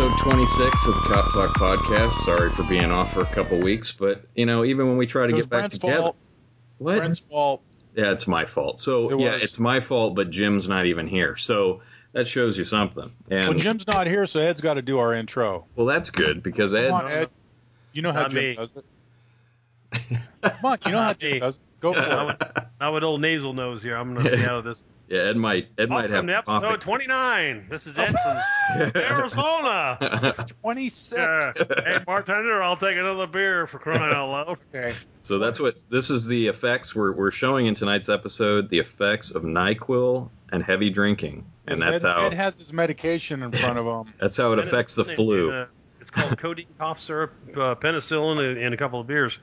episode 26 of the Cop Talk podcast. Sorry for being off for a couple weeks, but you know, even when we try to get back Brent's together, fault. what? Brent's fault. Yeah, it's my fault. So It yeah, was. it's my fault, but Jim's not even here. So that shows you something. And Well, Jim's not here, so Ed's got to do our intro. well, that's good because Come on, Ed's Ed. You know how Not Jim me. does it. Come on, you know how Not Jim me. does it. Go for it. Not with old nasal nose here. I'm going to be out of this. Yeah, Ed might Ed might have Welcome to episode coffee. 29. This is Ed from Arizona. 26. Yeah. Hey, bartender, I'll take another beer for crying out loud. Okay. so that's what this is the effects we're we're showing in tonight's episode. The effects of Nyquil and heavy drinking, and that's Ed, how Ed has his medication in front of him. that's how it affects the And, flu. uh, it's called codeine, cough syrup, uh, penicillin, and, and a couple of beers.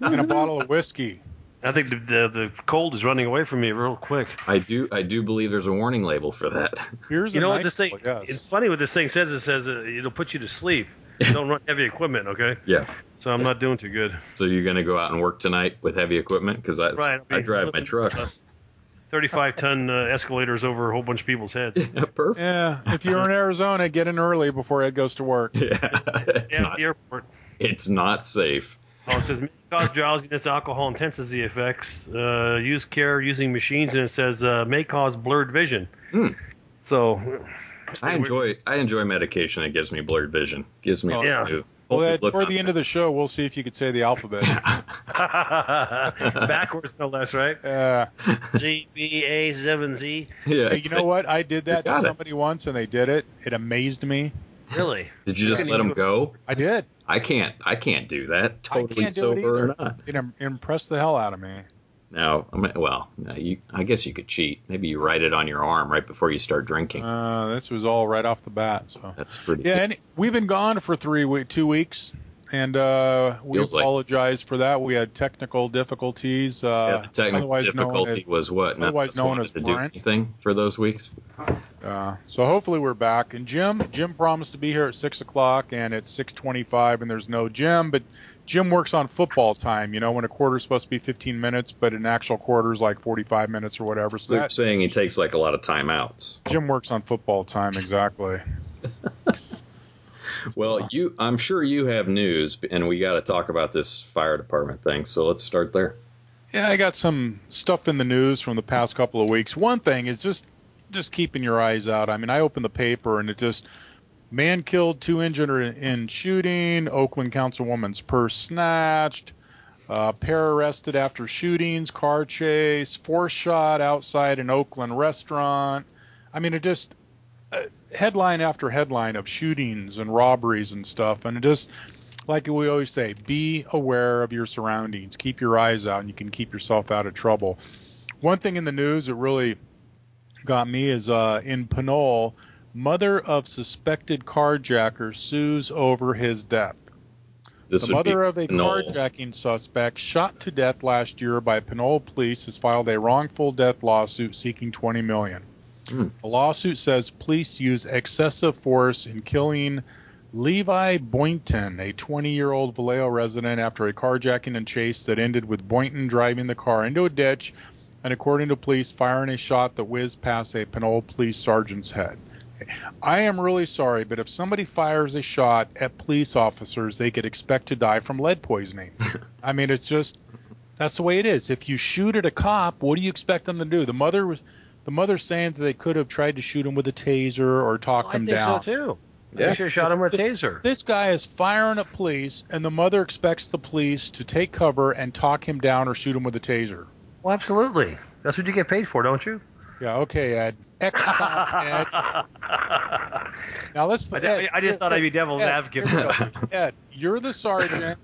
and a bottle of whiskey. I think the, the the cold is running away from me real quick. I do I do believe there's a warning label for that. Here's You know what this thing? It's funny what this thing says. It says uh, it'll put you to sleep. Don't run heavy equipment, okay? Yeah. So I'm not doing too good. So you're gonna go out and work tonight with heavy equipment because I Right. I drive my truck. 35 ton uh, escalators over a whole bunch of people's heads. Yeah, perfect. Yeah, if you're in Arizona, get in early before Ed goes to work. Yeah, it's Yeah, at not the airport. it's not safe. Oh, it says may cause drowsiness, alcohol intensity effects, uh, use care using machines, and it says uh, may cause blurred vision. Hmm. So, I enjoy I enjoy medication that gives me blurred vision. Gives me Oh, yeah. to Well, Ed, toward the end of the show, we'll see if you could say the alphabet. backwards no less, right? Uh, Z B A seven Z. Yeah, hey, you know what? I did that You to got it. somebody once, and they did it. It amazed me. Really? Did you just let you them do it? go? I did. I can't. I can't do that. I Totally can't do it sober or not. It impressed the hell out of me. No, I mean, well, no, you, I guess you could cheat. Maybe you write it on your arm right before you start drinking. Uh, this was all right off the bat. So That's pretty. yeah, and we've been gone for three we- two weeks, and uh, we Feels like- apologize for that. We had technical difficulties. Yeah, Uh, the technical difficulty as- was what? Otherwise known wanted as to do anything for those weeks. Uh, so hopefully we're back. And Jim, Jim promised to be here at six o'clock, and it's six twenty-five, and there's no Jim. But Jim works on football time. You know, when a quarter's supposed to be fifteen minutes, but an actual quarter is like forty-five minutes or whatever. So that saying he takes like a lot of timeouts. Jim works on football time exactly. Well, you, I'm sure you have news, and we got to talk about this fire department thing. So let's start there. Yeah, I got some stuff in the news from the past couple of weeks. One thing is just just keeping your eyes out. I mean, I opened the paper and it just man killed, two injured in shooting. Oakland councilwoman's purse snatched. Uh, pair arrested after shootings, car chase, force shot outside an Oakland restaurant. I mean, it just uh, headline after headline of shootings and robberies and stuff, and it just like we always say, be aware of your surroundings. Keep your eyes out, and you can keep yourself out of trouble. One thing in the news that really got me is uh, in Pinole, mother of suspected carjacker sues over his death. This the mother of a Knoll. carjacking suspect shot to death last year by Pinole police has filed a wrongful death lawsuit seeking 20 million. Hmm. The lawsuit says police used excessive force in killing Levi Boynton, a 20-year-old Vallejo resident, after a carjacking and chase that ended with Boynton driving the car into a ditch and, according to police, firing a shot that whizzed past a Pinole police sergeant's head. I am really sorry, but if somebody fires a shot at police officers, they could expect to die from lead poisoning. I mean, it's just that's the way it is. If you shoot at a cop, what do you expect them to do? The mother was the mother's saying that they could have tried to shoot him with a taser or talk oh, I him think down. so too. Yeah. They should have shot him with a taser. This guy is firing at police, and the mother expects the police to take cover and talk him down or shoot him with a taser. Well, absolutely. That's what you get paid for, don't you? Yeah, okay, Ed. Ex Ed. Now let's. I, Ed, I just thought I'd be devil's Ed, advocate. here we go. Ed, you're the sergeant,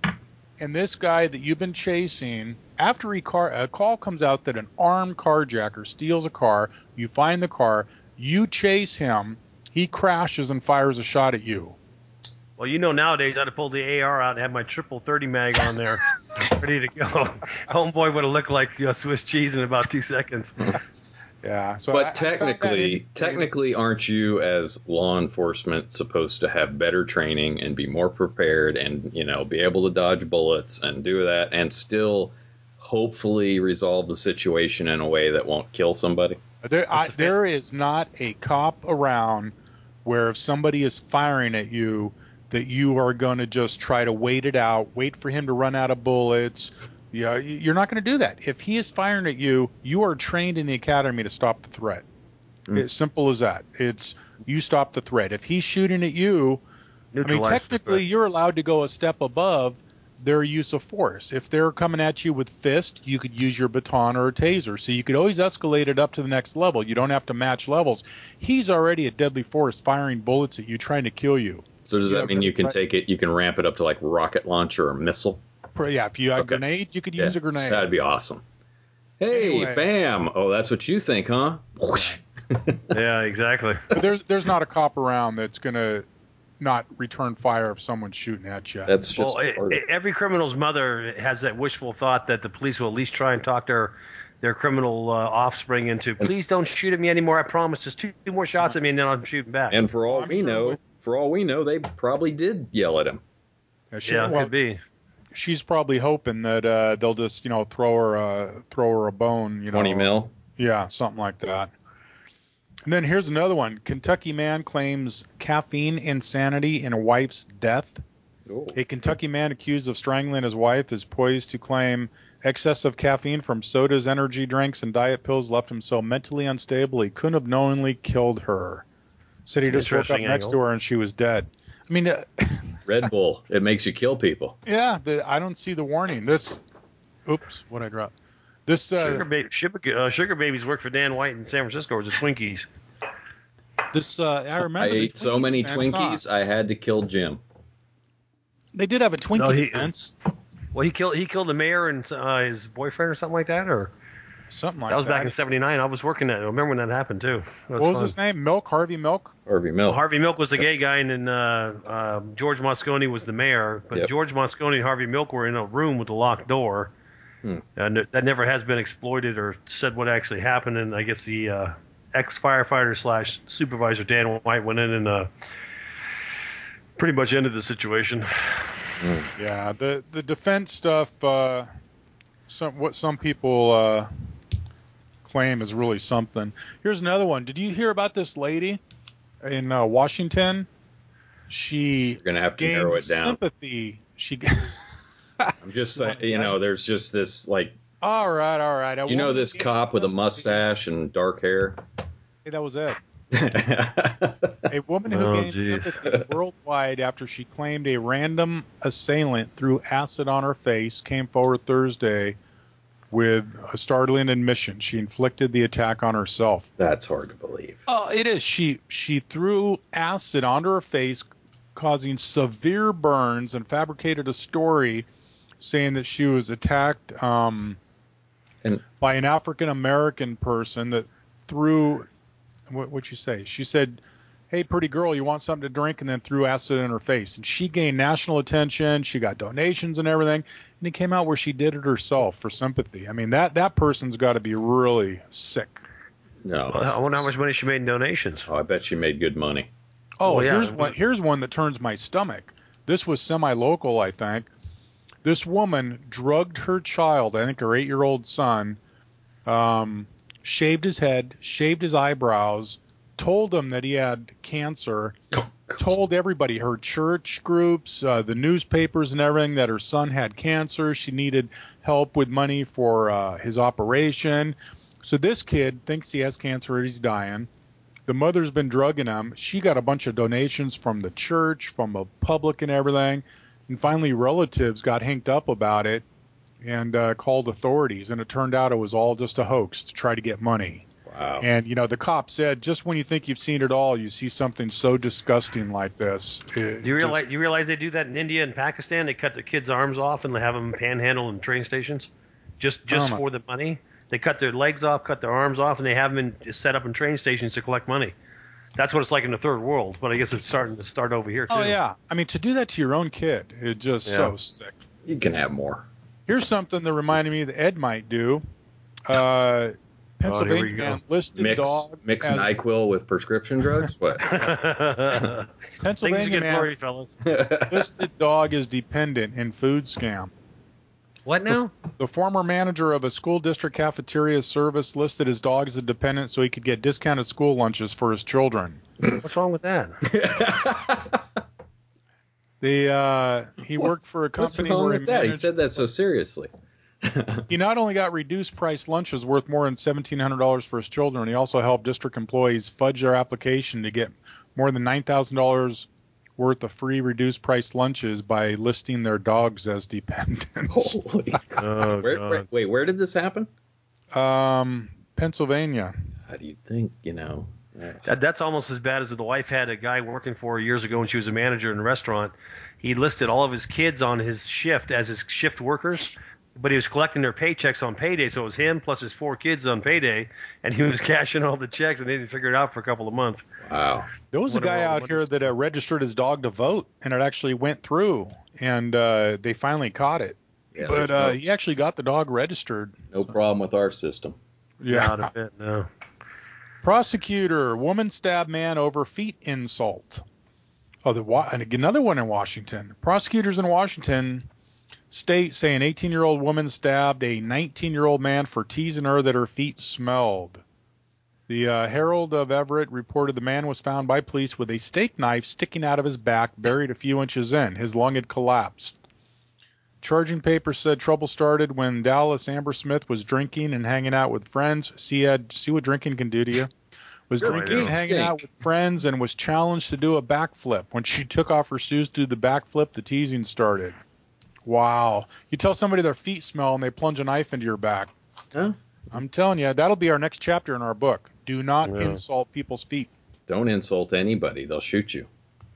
and this guy that you've been chasing. After car, a call comes out that an armed carjacker steals a car. You find the car. You chase him. He crashes and fires a shot at you. Well, you know, nowadays I'd have pulled the AR out and had my triple thirty mag on there, ready to go. Homeboy would have looked like you know, Swiss cheese in about two seconds. Yeah. So I- I But found that technically, interesting. technically, aren't you as law enforcement supposed to have better training and be more prepared and you know be able to dodge bullets and do that and still hopefully resolve the situation in a way that won't kill somebody? There, I, That's a fair- there is not a cop around where if somebody is firing at you, that you are going to just try to wait it out, wait for him to run out of bullets. Yeah, you're not going to do that. If he is firing at you, you are trained in the academy to stop the threat. Mm. It's simple as that. It's you stop the threat. If he's shooting at you, I mean, technically, you're allowed to go a step above their use of force. If they're coming at you with fist, you could use your baton or a taser. So you could always escalate it up to the next level. You don't have to match levels. He's already at deadly force, firing bullets at you, trying to kill you. So does Yeah, that mean you can right. take it? You can ramp it up to like rocket launcher or missile? Pro- Yeah, if you had Okay. grenades, you could use a grenade. That'd be awesome. Hey, Anyway. bam! Oh, that's what you think, huh? Yeah, exactly. But there's there's not a cop around that's gonna not return fire if someone's shooting at you. That's just Well, part e- every criminal's mother has that wishful thought that the police will at least try and talk their their criminal uh, offspring into, please don't shoot at me anymore. I promise. Just two, two more shots at me, and then I'm shooting back. And for all I'm we sure know, we- for all we know, they probably did yell at him. Yeah, she- yeah, well, could be. She's probably hoping that uh, they'll just you know throw her a throw her a bone. You Twenty know, mil. Yeah, something like that. And then here's another one. Kentucky man claims caffeine insanity in wife's death. Oh. A Kentucky man accused of strangling his wife is poised to claim excess of caffeine from sodas, energy drinks, and diet pills left him so mentally unstable he couldn't have knowingly killed her. Said he It's just an woke up interesting next to her and she was dead. I mean, uh, Red Bull. It makes you kill people. yeah, the, I don't see the warning. This, oops, what I dropped. This, Sugar, uh, ba- sugar, uh, sugar babies work for Dan White in San Francisco, or the Twinkies. this, uh, I remember. I the ate so many Twinkies man I had to kill Jim. They did have a Twinkie No, he- defense, Well, he killed he killed the mayor and uh, his boyfriend or something like that, or something like that was that. back in '79. I was working at. I remember when that happened too. That what was fun. his name? Milk, Harvey Milk. Harvey Well, Milk. Harvey Milk was the gay guy, and then uh, uh, George Moscone was the mayor. But Yep. George Moscone and Harvey Milk were in a room with a locked door, Hmm. and that never has been exploited or said what actually happened. And I guess the uh, ex firefighter slash supervisor Dan White went in and uh, pretty much ended the situation. Yeah, the the defense stuff. Uh, some what some people uh, claim is really something. Here's another one. Did you hear about this lady in uh, Washington? She You're gonna have to narrow it down. sympathy. She. I'm just saying, you know, there's just this like, all right, all right. A you know, this cop with a mustache and dark hair. Hey, that was it. A woman who Oh, gained jeez. sympathy worldwide after she claimed a random assailant threw acid on her face came forward Thursday with a startling admission. She inflicted the attack on herself. That's hard to believe. Oh, it is. She she threw acid onto her face, causing severe burns, and fabricated a story saying that she was attacked um, And- by an African American person that threw. What would you say? She said, "Hey, pretty girl, you want something to drink?" And then threw acid in her face, and she gained national attention. She got donations and everything, and it came out where she did it herself for sympathy. I mean that that person's got to be really sick. No. I wonder how much money she made in donations. Oh, I bet she made good money. Oh, Well, yeah. here's one. Here's one that turns my stomach. This was semi-local, I think. This woman drugged her child, I think her eight-year-old son, um, shaved his head, shaved his eyebrows, told him that he had cancer, told everybody, her church groups, uh, the newspapers, and everything, that her son had cancer. She needed help with money for uh, his operation. So this kid thinks he has cancer, he's dying. The mother's been drugging him. She got a bunch of donations from the church, from the public, and everything. And finally, relatives got hinked up about it and uh, called authorities. And it turned out it was all just a hoax to try to get money. Wow. And you know, the cop said, just when you think you've seen it all, you see something so disgusting like this. It you realize? just- You realize they do that in India and Pakistan? They cut the kids' arms off and they have them panhandle in train stations, just just Oh, for the money. They cut their legs off, cut their arms off, and they have them in, set up in train stations to collect money. That's what it's like in the third world, but I guess it's starting to start over here too. oh yeah, I mean, to do that to your own kid, it just Yeah. so sick. you can have more. Here's something that reminded me that Ed might do. Uh, Pennsylvania go. man listed Mix dog mix as- Nyquil with prescription drugs. What? Things Pennsylvania man blurry, fellas. listed dog is dependent in food scam. What now? The former manager of a school district cafeteria service listed his dog as a dependent so he could get discounted school lunches for his children. What's wrong with that? The uh, he worked for a What's company wrong where with that? He said that so seriously. He not only got reduced price lunches worth more than seventeen hundred dollars for his children, he also helped district employees fudge their application to get more than nine thousand dollars worth of free reduced price lunches by listing their dogs as dependents. Holy Oh, where, God. where- wait, where did this happen? um, Pennsylvania. How do you think? You know. That, that's almost as bad as the wife had a guy working for her years ago when she was a manager in a restaurant. He listed all of his kids on his shift as his shift workers, but he was collecting their paychecks on payday. So it was him plus his four kids on payday, and he was cashing all the checks, and they didn't figure it out for a couple of months. Wow. There was a What are guy out here that uh, registered his dog to vote, and it actually went through, and uh, they finally caught it. Yeah, but uh, no, he actually got the dog registered. no problem with our system. Yeah. Not a bit, no. Prosecutor, woman stabbed man over feet insult. Oh, the and another one in Washington. Prosecutors in Washington state say an 18-year-old woman stabbed a 19-year-old man for teasing her that her feet smelled. The uh, Herald of Everett reported the man was found by police with a steak knife sticking out of his back, buried a few inches in. His lung had collapsed. Charging paper said trouble started when Dallas Amber Smith was drinking and hanging out with friends. See, see what drinking can do to you. Was drinking and hanging out with friends and was challenged to do a backflip. When she took off her shoes to do the backflip, the teasing started. Wow. You tell somebody their feet smell and they plunge a knife into your back. Huh? I'm telling you, that'll be our next chapter in our book. Do not Yeah. insult people's feet. Don't insult anybody. They'll shoot you.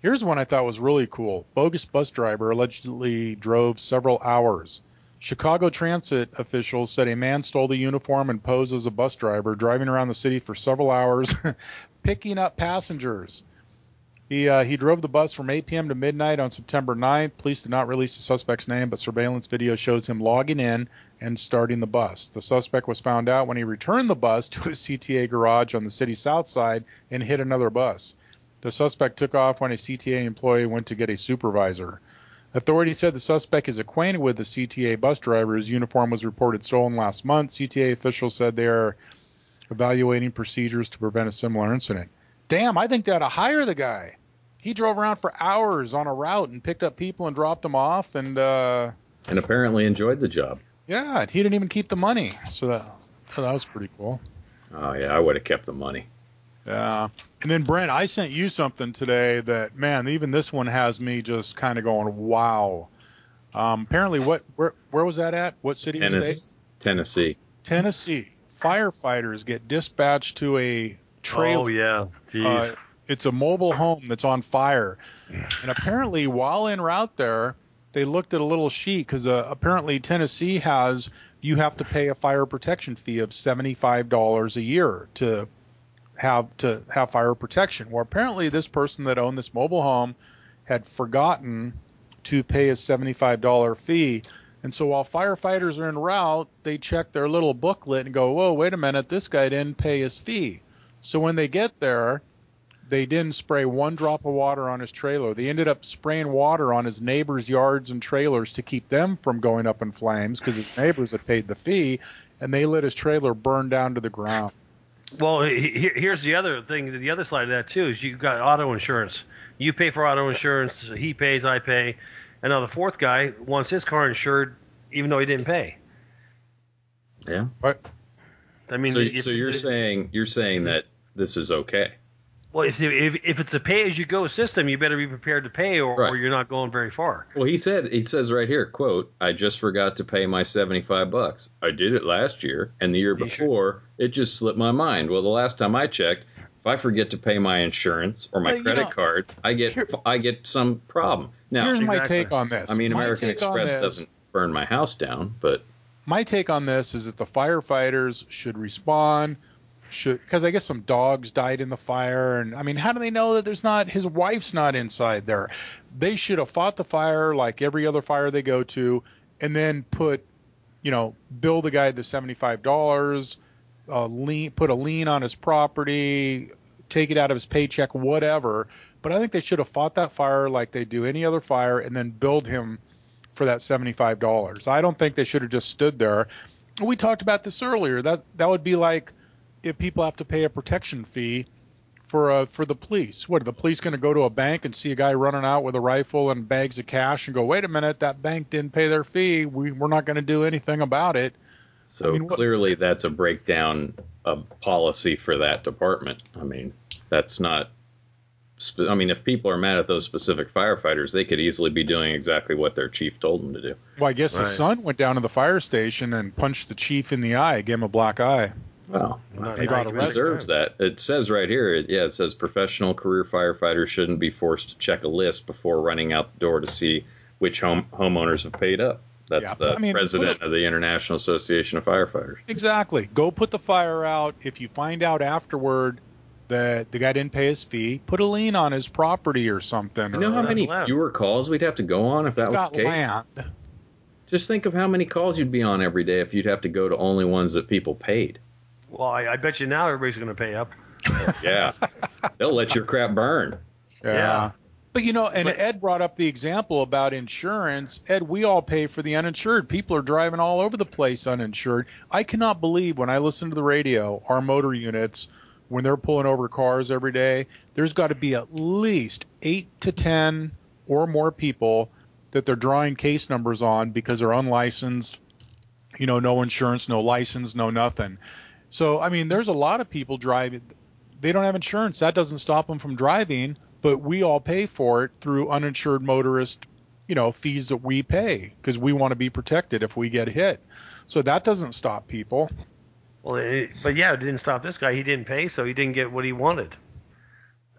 Here's one I thought was really cool. Bogus bus driver allegedly drove several hours. Chicago transit officials said a man stole the uniform and posed as a bus driver, driving around the city for several hours, picking up passengers. He uh, he drove the bus from 8 p.m. to midnight on September 9th. Police did not release the suspect's name, but surveillance video shows him logging in and starting the bus. The suspect was found out when he returned the bus to a CTA garage on the city's south side and hit another bus. The suspect took off when a CTA employee went to get a supervisor. Authorities said the suspect is acquainted with the CTA bus driver. His uniform was reported stolen last month. CTA officials said they are evaluating procedures to prevent a similar incident. Damn, I think they ought to hire the guy. He drove around for hours on a route and picked up people and dropped them off, and uh, And apparently enjoyed the job. yeah, he didn't even keep the money. So that so that was pretty cool. Oh yeah, I would have kept the money. Yeah. And then Brent, I sent you something today that man, even this one has me just kind of going, wow. Um, apparently, what where where was that at? What city state? Tennessee. Tennessee. Firefighters get dispatched to a trailer. Oh, yeah. Uh, it's a mobile home that's on fire. And apparently, while en route there, they looked at a little sheet because uh, apparently Tennessee has you have to pay a fire protection fee of seventy five dollars a year to have to have fire protection. Well, apparently, this person that owned this mobile home had forgotten to pay a seventy five dollar fee. And so while firefighters are en route, they check their little booklet and go, "Whoa, wait a minute! This guy didn't pay his fee." So when they get there, they didn't spray one drop of water on his trailer. They ended up spraying water on his neighbors' yards and trailers to keep them from going up in flames because his neighbors had paid the fee, and they let his trailer burn down to the ground. Well, he- he- here's the other thing. The other side of that too is you've got auto insurance. You pay for auto insurance. He pays. I pay. And now the fourth guy wants his car insured, even though he didn't pay. Yeah. But I mean, so, if- so you're if- saying you're saying that this is okay? well, if, if if it's a pay-as-you-go system, you better be prepared to pay, or, Right. or you're not going very far. Well, he said he says right here, quote, I just forgot to pay my 75 bucks. I did it last year and the year You sure? before, it just slipped my mind. Well, the last time I checked, if I forget to pay my insurance or my Well, credit know, card, I get here- I get some problem. Now, here's my take on this. I mean, My American Express this- doesn't burn my house down, but my take on this is that the firefighters should respond should because i guess some dogs died in the fire and i mean how do they know that there's not his wife's not inside there they should have fought the fire like every other fire they go to and then put you know bill the guy the $75 uh, lien put a lien on his property take it out of his paycheck whatever but i think they should have fought that fire like they do any other fire and then billed him for that seventy-five dollars. I don't think they should have just stood there. We talked about this earlier. That that would be like if people have to pay a protection fee for uh, for the police. What are the police going to go to a bank and see a guy running out with a rifle and bags of cash and go, wait a minute, that bank didn't pay their fee. We we're not going to do anything about it. So I mean, clearly, what, that's a breakdown of policy for that department. I mean, that's not. I mean, if people are mad at those specific firefighters, they could easily be doing exactly what their chief told them to do. Well, I guess right. the son went down to the fire station and punched the chief in the eye, gave him a black eye. Well, he deserves that. It says right here, yeah, it says professional career firefighters shouldn't be forced to check a list before running out the door to see which home homeowners have paid up. That's yeah, the I mean, president of the International Association of Firefighters. Exactly. Go put the fire out. If you find out afterward that the guy didn't pay his fee, put a lien on his property or something. You know how many land. fewer calls we'd have to go on if that He's was the case? land. Just think of how many calls you'd be on every day if you'd have to go to only ones that people paid. Well, I, I bet you now everybody's going to pay up. yeah, they'll let your crap burn. Yeah. yeah. But you know, and but, Ed brought up the example about insurance. Ed, we all pay for the uninsured. People are driving all over the place uninsured. I cannot believe when I listen to the radio, our motor units, when they're pulling over cars every day, there's got to be at least eight to ten or more people that they're drawing case numbers on because they're unlicensed. You know, no insurance, no license, no nothing. So, I mean, there's a lot of people driving. They don't have insurance. That doesn't stop them from driving, but we all pay for it through uninsured motorist, you know, fees that we pay because we want to be protected if we get hit. So that doesn't stop people. Well, it, but yeah, it didn't stop this guy. He didn't pay, so he didn't get what he wanted.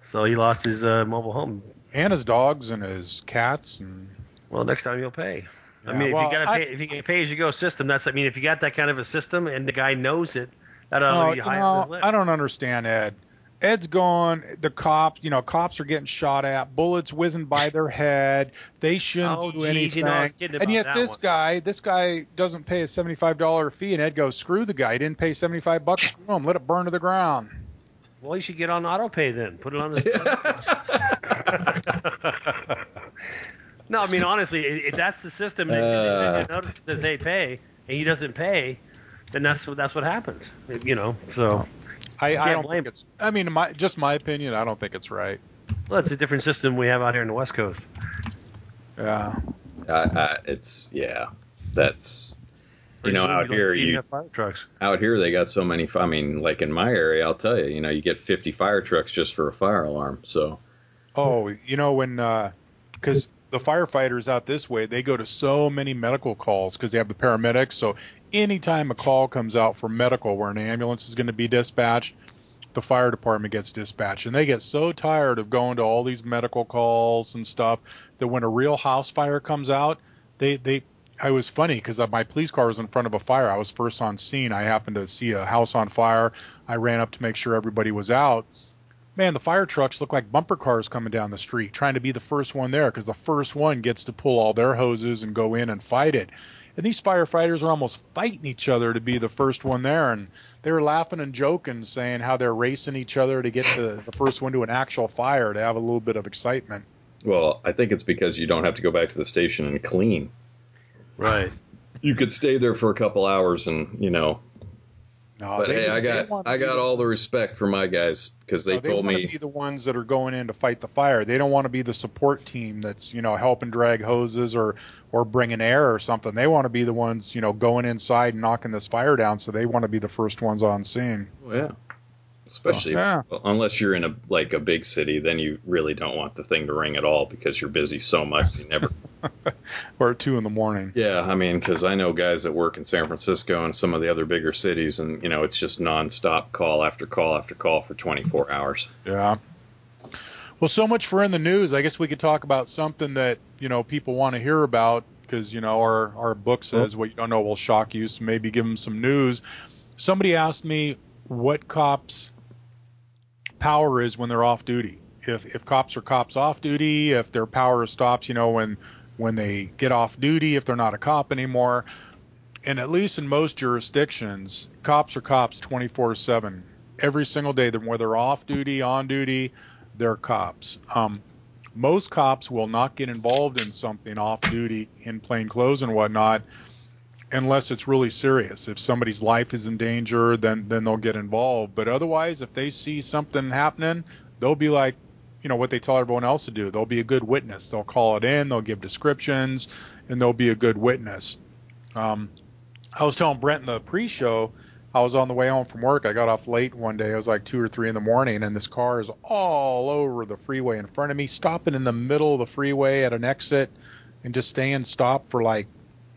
So he lost his uh, mobile home and his dogs and his cats and. Well, next time you'll pay. Yeah, I mean, well, if you got to pay, if you pay as you go system, that's I mean, if you got that kind of a system and the guy knows it, that oh, you know, I don't understand Ed. Ed's gone. The cops, you know, cops are getting shot at. Bullets whizzing by their head. They shouldn't oh, do geez, anything. You know, and yet this one. guy, this guy doesn't pay a seventy-five dollar fee, and Ed goes, "Screw the guy. He didn't pay seventy-five bucks. Screw him. Let it burn to the ground." Well, you should get on auto pay then. Put it on the. no, I mean honestly, if that's the system, and uh, notice it says "Hey, pay," and he doesn't pay, then that's what that's what happens. You know, so I, I don't blame think it's. I mean, my just my opinion. I don't think it's right. Well, it's a different system we have out here in the West Coast. Yeah. Uh, uh, it's yeah. That's you know out here you fire trucks. Out here they got so many. I mean, like in my area, I'll tell you. You know, you get 50 fire trucks just for a fire alarm. So. Oh, you know when because. Uh, the firefighters out this way, they go to so many medical calls because they have the paramedics. So anytime a call comes out for medical where an ambulance is going to be dispatched, the fire department gets dispatched. And they get so tired of going to all these medical calls and stuff that when a real house fire comes out, they, they, I was funny because uh, my police car was in front of a fire. I was first on scene. I happened to see a house on fire. I ran up to make sure everybody was out. Man, the fire trucks look like bumper cars coming down the street, trying to be the first one there because the first one gets to pull all their hoses and go in and fight it. And these firefighters are almost fighting each other to be the first one there and they were laughing and joking saying how they're racing each other to get to the first one to an actual fire to have a little bit of excitement. Well i think it's because you don't have to go back to the station and clean. Right. You could stay there for a couple hours and you know no, but they, hey, I got I got all the respect for my guys because they, no, they told me to be the ones that are going in to fight the fire. They don't want to be the support team that's you know helping drag hoses or or bringing air or something. They want to be the ones you know going inside and knocking this fire down. So they want to be the first ones on scene. Oh, yeah, especially so, yeah. unless you're in a like a big city, then you really don't want the thing to ring at all because you're busy so much you never or at two in the morning. Yeah, I mean, because I know guys that work in San Francisco and some of the other bigger cities, and you know, it's just nonstop call after call after call for 24 hours. Yeah. Well, so much for in the news. I guess we could talk about something that you know people want to hear about because you know our our book says what you don't know will shock you. So maybe give them some news. Somebody asked me what cops' power is when they're off duty. If if cops are cops off duty, if their power stops, you know, when when they get off duty if they're not a cop anymore. And at least in most jurisdictions, cops are cops 24 7. Every single day, whether they're off duty, on duty, they're cops. Um, most cops will not get involved in something off duty in plain clothes and whatnot unless it's really serious. If somebody's life is in danger, then then they'll get involved. But otherwise, if they see something happening, they'll be like, you know, what they tell everyone else to do. They'll be a good witness. They'll call it in. They'll give descriptions, and they'll be a good witness. Um, I was telling Brent in the pre-show. I was on the way home from work. I got off late one day. It was like two or three in the morning, and this car is all over the freeway in front of me, stopping in the middle of the freeway at an exit, and just staying stopped for like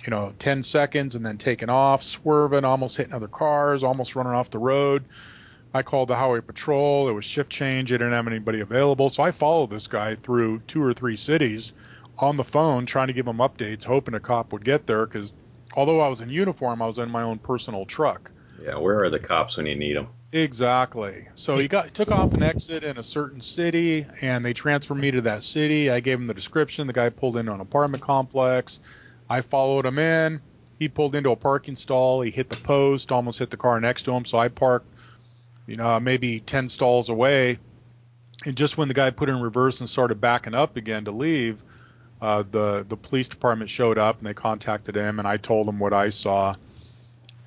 you know, 10 seconds and then taking off, swerving, almost hitting other cars, almost running off the road. I called the highway patrol. It was shift change. They didn't have anybody available. So I followed this guy through two or three cities on the phone, trying to give him updates, hoping a cop would get there. Because although I was in uniform, I was in my own personal truck. Yeah, where are the cops when you need them? Exactly. So he got took off an exit in a certain city, and they transferred me to that city. I gave him the description. The guy pulled into an apartment complex. I followed him in. He pulled into a parking stall. He hit the post, almost hit the car next to him. So I parked, you know, maybe 10 stalls away. And just when the guy put in reverse and started backing up again to leave, uh, the the police department showed up and they contacted him, and I told him what I saw.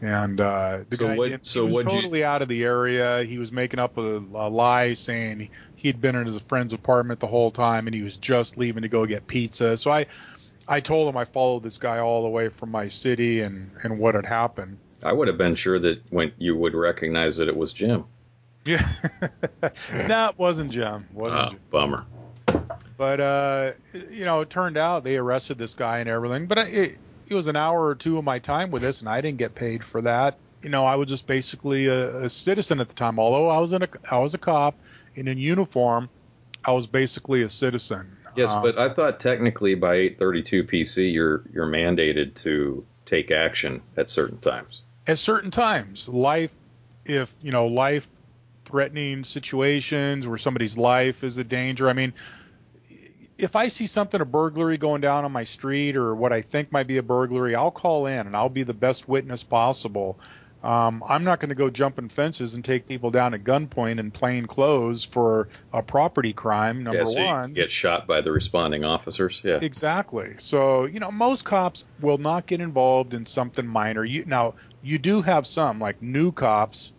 And uh, the So guy what- so he was what'd you- totally out of the area. He was making up a, a lie, saying he'd been in his friend's apartment the whole time, and he was just leaving to go get pizza. So I I told him I followed this guy all the way from my city and and what had happened. I would have been sure that when you would recognize that it was Jim. Yeah, no, it wasn't Jim. Wasn't Ah, Jim. bummer. But uh, you know, it turned out they arrested this guy and everything. But it, it was an hour or two of my time with this, and I didn't get paid for that. You know, I was just basically a, a citizen at the time. Although I was in a I was a cop and in uniform, I was basically a citizen. Yes, Um, but I thought technically by 832 PC you're you're mandated to take action at certain times. at certain times life if you know life threatening situations where somebody's life is a danger i mean if i see something a burglary going down on my street or what i think might be a burglary i'll call in and i'll be the best witness possible um, i'm not going to go jumping fences and take people down at gunpoint in plain clothes for a property crime number yeah, so one get shot by the responding officers. Yeah. Exactly. So, you know, most cops will not get involved in something minor. You now you do have some like new cops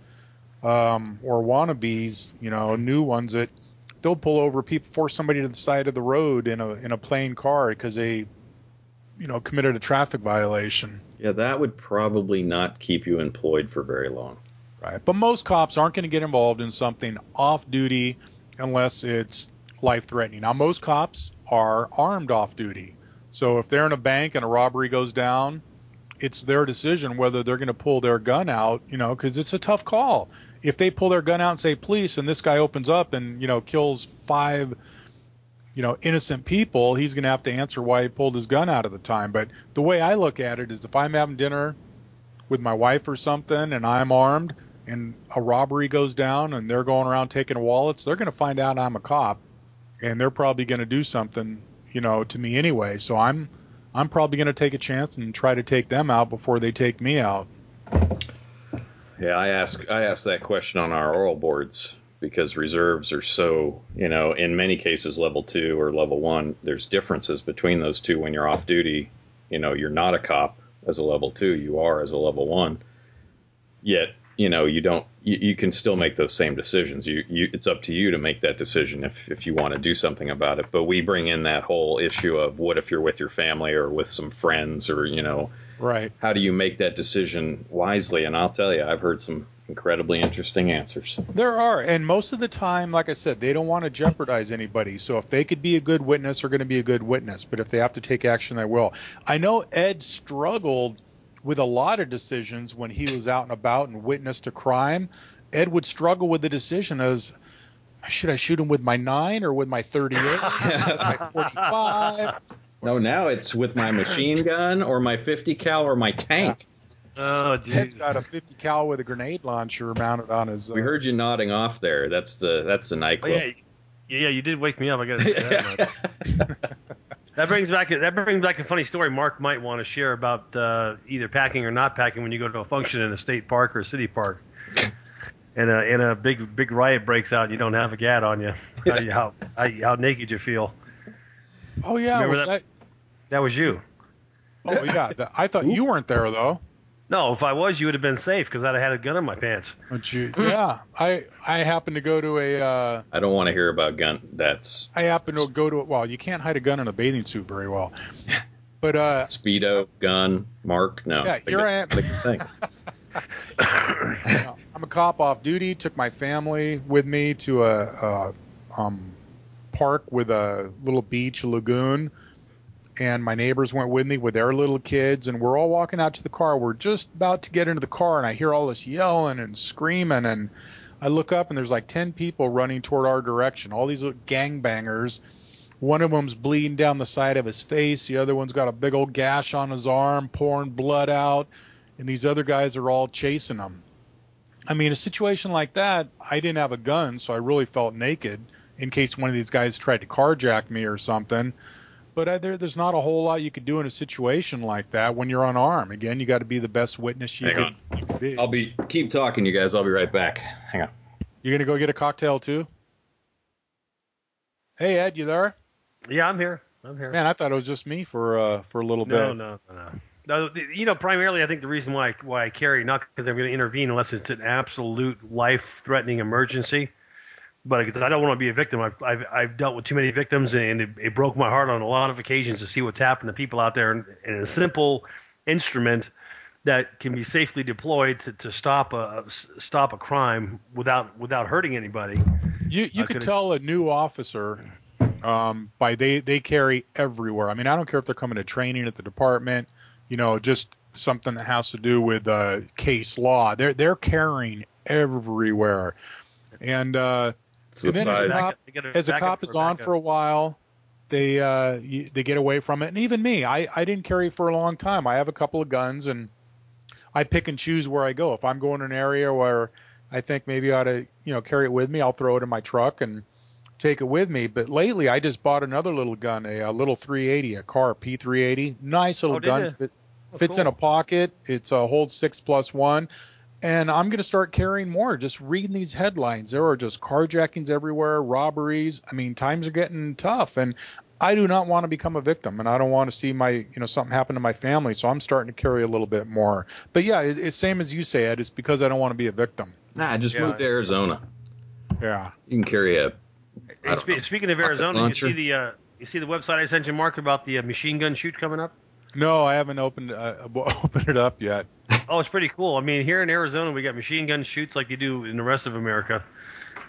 um, or wannabes, you know, new ones that they'll pull over people, force somebody to the side of the road in a in a plain car because they, you know, committed a traffic violation. Yeah, that would probably not keep you employed for very long. Right. But most cops aren't going to get involved in something off duty unless it's life threatening. Now, most cops are armed off duty. So if they're in a bank and a robbery goes down, it's their decision whether they're going to pull their gun out, you know, because it's a tough call. If they pull their gun out and say police, and this guy opens up and you know kills five, you know, innocent people, he's going to have to answer why he pulled his gun out at the time. But the way I look at it is, if I'm having dinner with my wife or something and I'm armed and a robbery goes down and they're going around taking wallets, they're going to find out I'm a cop and they're probably going to do something, you know, to me anyway. So I'm I'm probably going to take a chance and try to take them out before they take me out. Yeah, I ask I ask that question on our oral boards because reserves are so you know in many cases level two or level one. There's differences between those two when you're off duty. You know, you're not a cop as a level two. You are as a level one. Yet you know you don't you, you can still make those same decisions. You, you it's up to you to make that decision if if you want to do something about it. But we bring in that whole issue of what if you're with your family or with some friends or you know Right. how do you make that decision wisely? And I'll tell you, I've heard some incredibly interesting answers. There are, and most of the time, like I said, they don't want to jeopardize anybody. So if they could be a good witness, they're going to be a good witness. But if they have to take action, they will. I know Ed struggled with a lot of decisions when he was out and about and witnessed a crime. Ed would struggle with the decision as should I shoot him with my nine or with my 38, my 45? No, now it's with my machine gun or my 50 cal or my tank. Oh, Ed's geez. got a 50 cal with a grenade launcher mounted on his. Uh, We heard you nodding off there. That's the that's the Oh, Nyquil. yeah, yeah, yeah, you did wake me up. I got that. That brings back a, that brings back a funny story Mark might want to share about uh, either packing or not packing when you go to a function in a state park or a city park, and a and a big big riot breaks out and you don't have a gat on you. How you, how, how, how naked you feel. Oh yeah, Remember was that- That was you. oh yeah. that- I thought you weren't there though. No, if I was, you would have been safe because I'd have had a gun in my pants. But you, yeah, I I happened to go to a uh, I don't want to hear about gun. That's I happened to go to a, well, you can't hide a gun in a bathing suit very well. But uh, speedo gun mark. No, Yeah, here I am. they can think. I'm a cop off duty. Took my family with me to a, a um, park with a little beach, a lagoon, and my neighbors went with me with their little kids, and we're all walking out to the car. We're just about to get into the car, and I hear all this yelling and screaming, and I look up, and there's like ten people running toward our direction. All these little gangbangers. One of them's bleeding down the side of his face. The other one's got a big old gash on his arm, pouring blood out, and these other guys are all chasing him. I mean, a situation like that, I didn't have a gun, so I really felt naked in case one of these guys tried to carjack me or something. But I, there, there's not a whole lot you could do in a situation like that when you're unarmed. Again, you got to be the best witness you Hang could, on. be. I'll be keep talking, you guys. I'll be right back. Hang on. You gonna go get a cocktail too? Hey Ed, you there? Yeah, I'm here. I'm here. Man, I thought it was just me for uh, for a little no, bit. no, no, no. No, you know, primarily, I think the reason why why I carry not because I'm going to intervene unless it's an absolute life-threatening emergency, but I don't want to be a victim. I've, I've I've dealt with too many victims, and it, it broke my heart on a lot of occasions to see what's happened to people out there, and, and a simple instrument that can be safely deployed to, to stop a stop a crime without without hurting anybody. You you could tell a new officer um, by they they carry everywhere. I mean, I don't care if they're coming to training at the department, you know, just something that has to do with uh, case law. They're they're carrying everywhere, and uh, It's the size. as a cop- as a cop is on for a while, they uh, you, they get away from it. And even me, I I didn't carry for a long time. I have a couple of guns, and I pick and choose where I go. If I'm going to an area where I think maybe I ought to, you know, carry it with me, I'll throw it in my truck and take it with me. But lately, I just bought another little gun, a, a little 380, a Kahr P380, nice little Oh, did gun. ya? Fit, Oh, fits in a pocket. It's a holds six plus one. And I'm going to start carrying more. Just reading these headlines, there are just carjackings everywhere, robberies. I mean, times are getting tough, and I do not want to become a victim, and I don't want to see my, you know, something happen to my family. So I'm starting to carry a little bit more. But yeah, it, it's same as you say, Ed. It's because I don't want to be a victim. Nah, I just Yeah. moved to Arizona. Yeah. You can carry a. I Hey, spe- know. speaking of Rocket Arizona, you see the uh, you see the website I sent you, Mark, about the uh, machine gun shoot coming up. No, I haven't opened uh, opened it up yet. Oh, it's pretty cool. I mean, here in Arizona, we got machine gun shoots like you do in the rest of America.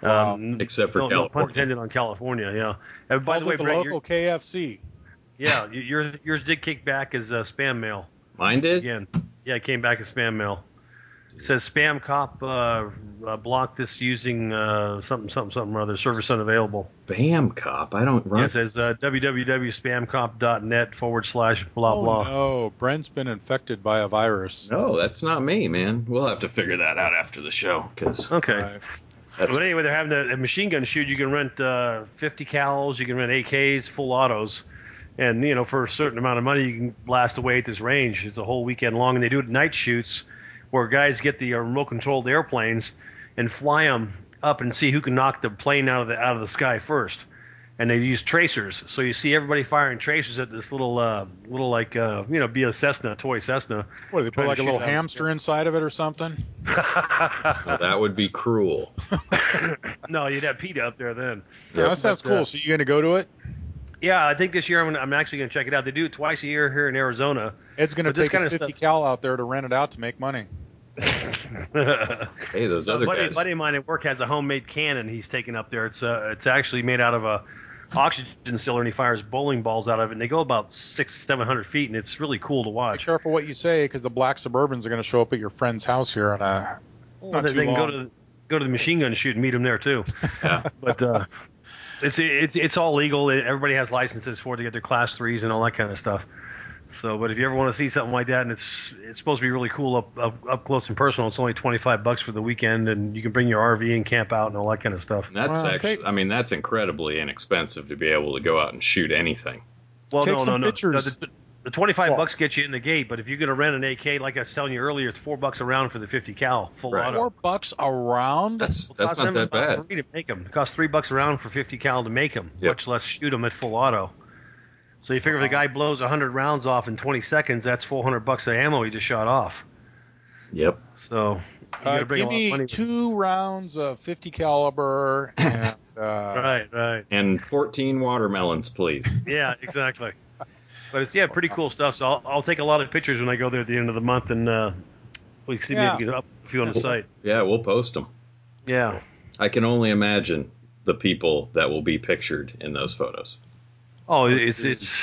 Wow. Um, Except for no, no pun intended on California. Yeah. And by Called the way, the Brett, local KFC. yeah, yours yours did kick back as uh, spam mail Mine did. again. Yeah, it came back as spam mail. It says spam cop uh, uh, blocked this using uh, something something something or other service unavailable. Bam cop. I don't run. Yeah, it says uh, www.spamcop.net forward slash blah oh blah. no, Brent's been infected by a virus. No, that's not me, man. We'll have to figure that out after the show because Okay. That's But anyway, they're having a, a machine gun shoot. You can rent uh, 50 cals, you can rent AKs, full autos, and you know for a certain amount of money, you can blast away at this range. It's a whole weekend long, and they do it at night shoots, where guys get the uh, remote controlled airplanes and fly them up and see who can knock the plane out of the out of the sky first. And they use tracers, so you see everybody firing tracers at this little, uh, little like, uh, you know, be a Cessna, toy Cessna. what, they put like a little out- hamster inside of it or something? Well, that would be cruel. no, you'd have PETA up there then. Yeah, that sounds but, uh, cool. So you going to go to it? Yeah, I think this year I'm, I'm actually going to check it out. They do it twice a year here in Arizona. It's going to take his kinda 50 stuff- cal out there to rent it out to make money. Hey, those other buddy, guys. buddy of mine at work has a homemade cannon he's taken up there. It's uh, it's actually made out of a oxygen cylinder, and he fires bowling balls out of it. And they go about six, seven hundred feet, and it's really cool to watch. Be watch. careful what you say because the black Suburbans are going to show up at your friend's house here in a Well, not they, too they can go long. to go to the machine gun shoot and meet him there too. Yeah. But uh, it's it's it's all legal. Everybody has licenses for it to get their class threes and all that kind of stuff. So, but if you ever want to see something like that, and it's it's supposed to be really cool up up, up close and personal, it's only twenty five bucks for the weekend, and you can bring your RV and camp out and all that kind of stuff. And that's Well, actually, take- I mean, that's incredibly inexpensive to be able to go out and shoot anything. Well, Take no, some no, no. pictures. The, the twenty five Well- bucks gets you in the gate, but if you're going to rent an AK, like I was telling you earlier, it's four bucks a round for the fifty cal full Right. auto. four bucks a round. That's Well, it that's not that bad. Three to make them. It costs three bucks a round for fifty cal to make them, Yep. much less shoot them at full auto. So you figure if the guy blows 100 rounds off in 20 seconds, that's 400 bucks of ammo he just shot off. Yep. So you Uh, gotta a give lot of me money. two rounds of 50 caliber and uh, Right, right. And 14 watermelons, please. Yeah, exactly. But it's yeah, pretty cool stuff. So I'll, I'll take a lot of pictures when I go there at the end of the month, and uh, we can see Yeah. maybe get up a few on the site. Yeah, we'll post them. Yeah. I can only imagine the people that will be pictured in those photos. Oh, it's it's.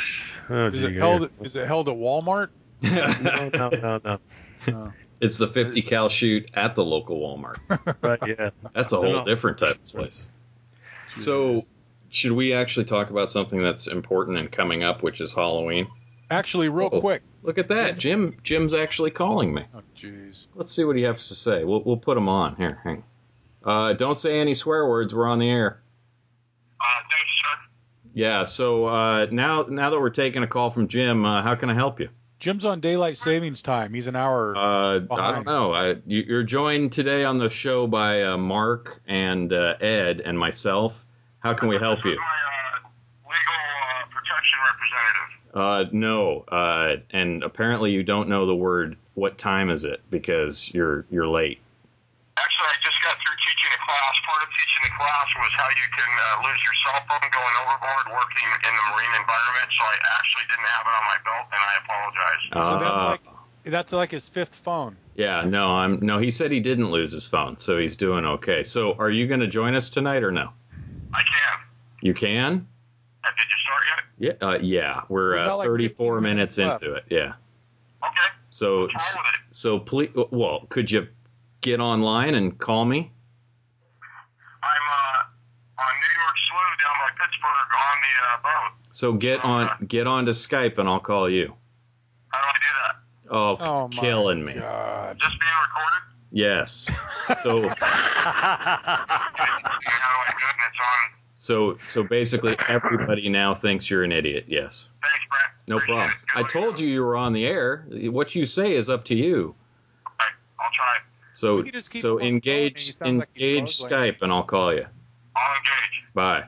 Oh, is it gee, held? Is it held at Walmart? No, no, no, no. No. It's the 50 cal shoot at the local Walmart. Right, yeah. That's a whole no. different type of place. So, should we actually talk about something that's important and coming up, which is Halloween? Actually, real Oh. quick. Look at that, Jim. Jim's actually calling me. Oh, jeez. Let's see what he has to say. We'll we'll put him on here. Hang. Uh, don't say any swear words. We're on the air. Uh, thanks, sir. Yeah. So uh, now now that we're taking a call from Jim, uh, how can I help you? Jim's on daylight savings time. He's an hour. Uh, I don't know. I, you, you're joined today on the show by uh, Mark and uh, Ed and myself. How can we help you? My uh, legal uh, protection representative. Uh, no. Uh, and apparently you don't know the word. What time is it? Because you're you're late. Actually, I just got through teaching a class. Part of teaching the class was how you can uh, lose your cell phone going overboard working in the marine environment. So I actually didn't have it on my belt, and I apologize. So that's Uh, like that's like his fifth phone. Yeah, no, I'm no. He said he didn't lose his phone, so he's doing okay. So, are you going to join us tonight or no? I can. You can. Uh, did you start yet? Yeah, uh, yeah. We're uh, like 34 minutes, minutes into it. Yeah. Okay. So, What's wrong with it? so please. Well, could you get online and call me? I'm uh, on New York Slough down by Pittsburg on the uh, boat. So get on get on to Skype and I'll call you. How do I do that? Oh, Oh my killing me. God. Just being recorded? Yes. So How do I do it? And it's on. So so basically everybody now thinks you're an idiot. Yes. Thanks, Brent. No Appreciate problem. I told you you were on the air. What you say is up to you. Okay, I'll try. So We could just keep so him on the phone and he engage sounds like he's engage struggling. Skype and I'll call you. I'll engage. Bye.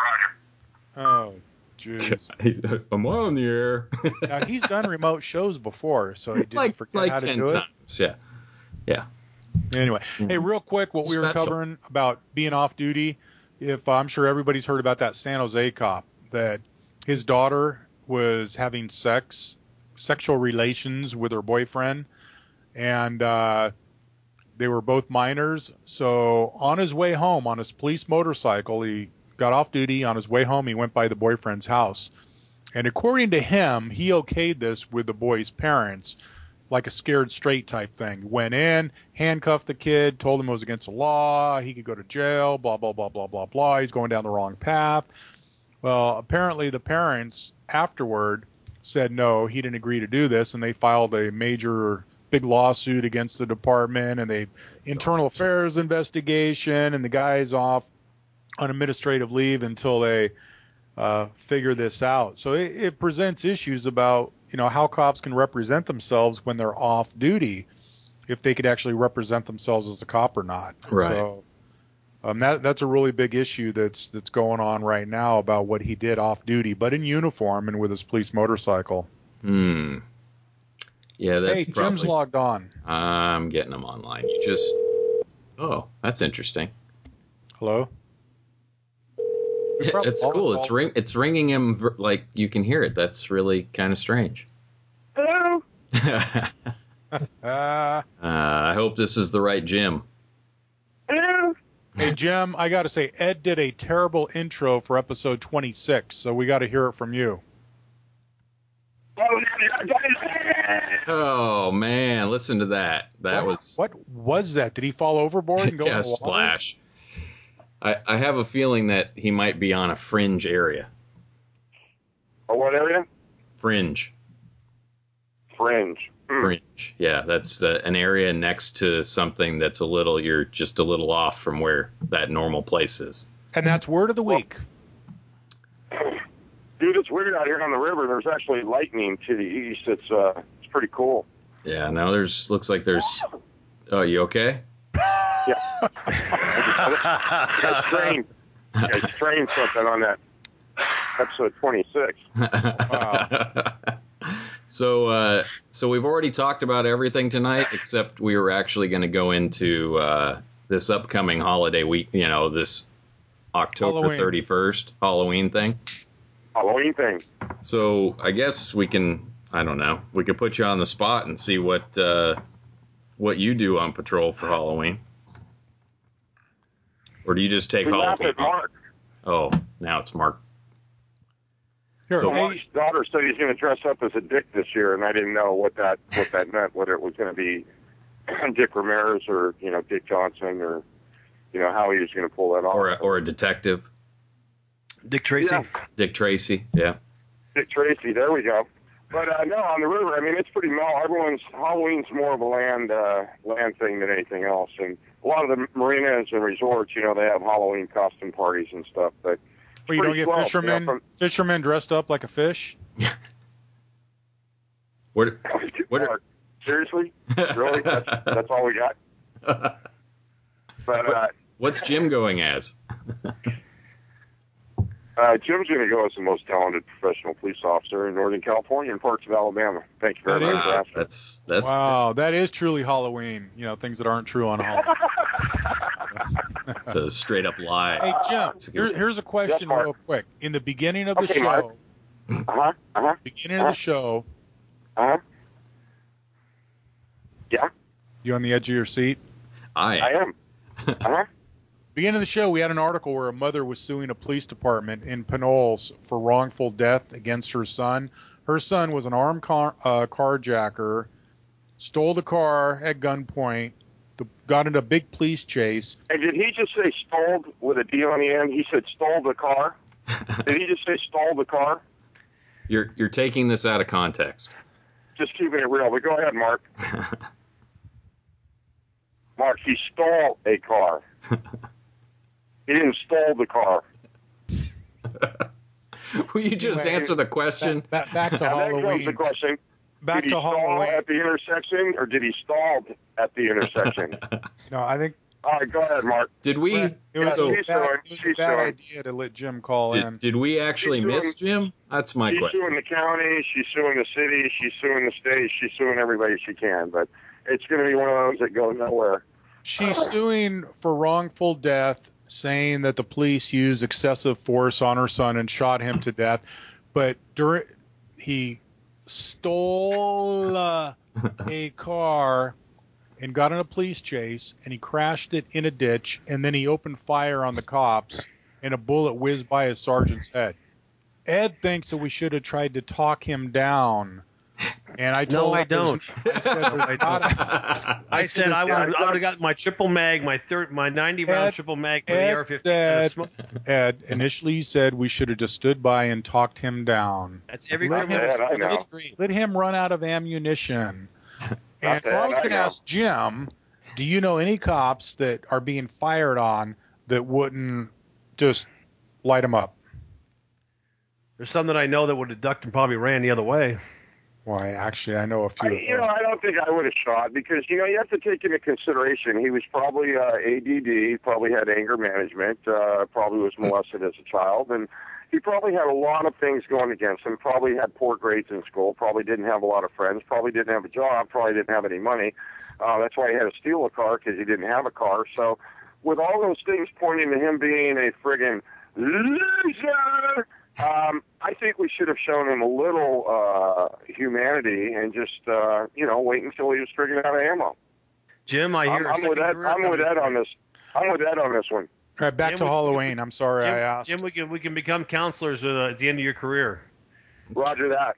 Roger. Oh, jeez. I'm on the air. now he's done remote shows before, so he didn't like forget like how to ten do it. times. Yeah. Yeah. Anyway, hey, mm-hmm. real quick, what we were Special. covering about being off duty. If I'm sure everybody's heard about that San Jose cop that his daughter was having sex, sexual relations with her boyfriend, and uh, they were both minors. So on his way home on his police motorcycle, he got off duty. On his way home, he went by the boyfriend's house, and according to him, he okayed this with the boy's parents like a scared straight type thing. Went in, handcuffed the kid, told him it was against the law, he could go to jail, blah blah blah blah blah blah. He's going down the wrong path. Well, apparently the parents afterward said no, he didn't agree to do this, and they filed a major big lawsuit against the department and they internal affairs investigation, and the guy's off on administrative leave until they uh, figure this out. So it, it presents issues about you know how cops can represent themselves when they're off duty, if they could actually represent themselves as a cop or not. Right. So um, that that's a really big issue that's that's going on right now about what he did off duty, but in uniform and with his police motorcycle. Hmm. Yeah, that's hey, probably. Jim's logged on. I'm getting them online. You just. Oh, that's interesting. Hello. We probably it's cool. It's called- ring. It's ringing him ver- like you can hear it. That's really kind of strange. Hello? uh, Uh, I hope this is the right Jim. Hello? hey Jim, I got to say Ed did a terrible intro for episode 26, so we got to hear it from you. Oh man, listen to that. That what, was what was that? Did he fall overboard and go in yeah, the water? splash. I, I have a feeling that he might be on a fringe area. Oh, what area? Fringe, Fringe. Hmm. fringe. Yeah, that's the, an area next to something that's a little. You're just a little off from where that normal place is. And that's word of the week. Dude, it's weird out here on the river. There's actually lightning to the east. It's uh, it's pretty cool. Yeah. Now there's looks like there's. Oh, you okay? I strained, I strained something on that episode 26. so, uh, so we've already talked about everything tonight, except we were actually going to go into uh, this upcoming holiday week. You know, this October Halloween. thirty first Halloween thing. Halloween thing. So I guess we can. I don't know. We could put you on the spot and see what uh, what you do on patrol for Halloween. Or do you just take We laughed Halloween? at Mark. Oh, now it's Mark. Here, So hey, Mark's daughter said he's going to dress up as a dick this year, and I didn't know what that what that meant. Whether it was going to be Dick Ramirez or you know Dick Johnson or you know how he was going to pull that off. Or a, or a detective, Dick Tracy. Yeah. Dick Tracy. Yeah. Dick Tracy. There we go. But uh, no, on the river, I mean, it's pretty mellow. Everyone's Halloween's more of a land uh, land thing than anything else, and a lot of the marinas and resorts, you know, they have Halloween costume parties and stuff. But well, you don't pretty get slow, you know, fishermen from- fishermen dressed up like a fish. What? What are- seriously, really? That's, that's all we got. But uh, What's Jim going as? Uh, Jim's going to go as the most talented professional police officer in Northern California and parts of Alabama. Thank you very That much is- Wow, that's that's wow, that is truly Halloween. You know, things that aren't true on Halloween. that's a straight up lie. hey, Jim, It's a good here, here's a question Mark. real quick. In the beginning of the Okay, show, Uh huh. Uh huh. beginning of the show, Uh huh. Yeah, you on the edge of your seat? I I am. Uh huh. Beginning of the show, we had an article where a mother was suing a police department in Pinole for wrongful death against her son. Her son was an armed car, uh, carjacker, stole the car at gunpoint, the, got into a big police chase. And did he just say stole with a D on the end? He said stole the car. Did he just say stole the car? You're you're taking this out of context. Just keeping it real. But go ahead, Mark. Mark, he stole a car. he didn't stole the car. Will you just Anyway, answer the question? Back, back to Now that comes the question: Back Did he to stall Halloween. at the intersection, or did he stall at the intersection? No, I think All right, go ahead, Mark. Did we? it was, so a bad, doing- it was a bad doing. idea to let Jim call in. Did, did we actually She's miss Jim? That's my she's question. She's suing the county, she's suing the city, she's suing the state, she's suing everybody she can. But it's going to be one of those that go nowhere. She's suing for wrongful death, saying that the police used excessive force on her son and shot him to death. But during he stole uh, a car and got in a police chase, and he crashed it in a ditch, and then he opened fire on the cops, and a bullet whizzed by his sergeant's head. Ed thinks that we should have tried to talk him down. And I No, I don't. I said there's not a- I, I said said I would have I got my triple mag, my third, my 90 round Ed- triple mag for Ed the AR-15. said- Ed, initially you said we should have just stood by and talked him down. That's every Let him- I know. Let him run out of ammunition. And so I was going to ask Jim, do you know any cops that are being fired on that wouldn't just light him up? There's some that I know that would have ducked and probably ran the other way. Why, actually, I know a I, few. you know, I don't think I would have shot because you know you have to take into consideration he was probably uh, ADD, probably had anger management, uh, probably was molested as a child, and he probably had a lot of things going against him. Probably had poor grades in school, probably didn't have a lot of friends, probably didn't have a job, probably didn't have any money. Uh, that's why he had to steal a car because he didn't have a car. So, with all those things pointing to him being a friggin' loser, um, I think we should have shown him a little uh, humanity and just, uh, you know, wait until he was friggin' out of ammo. Jim, I I'm, hear. a I'm with second Ed. I'm with coming. Ed on this. I'm with Ed on this one. All right, back Jim, to we- Halloween. I'm sorry Jim, I asked. Jim, we can we can become counselors uh, at the end of your career. Roger that.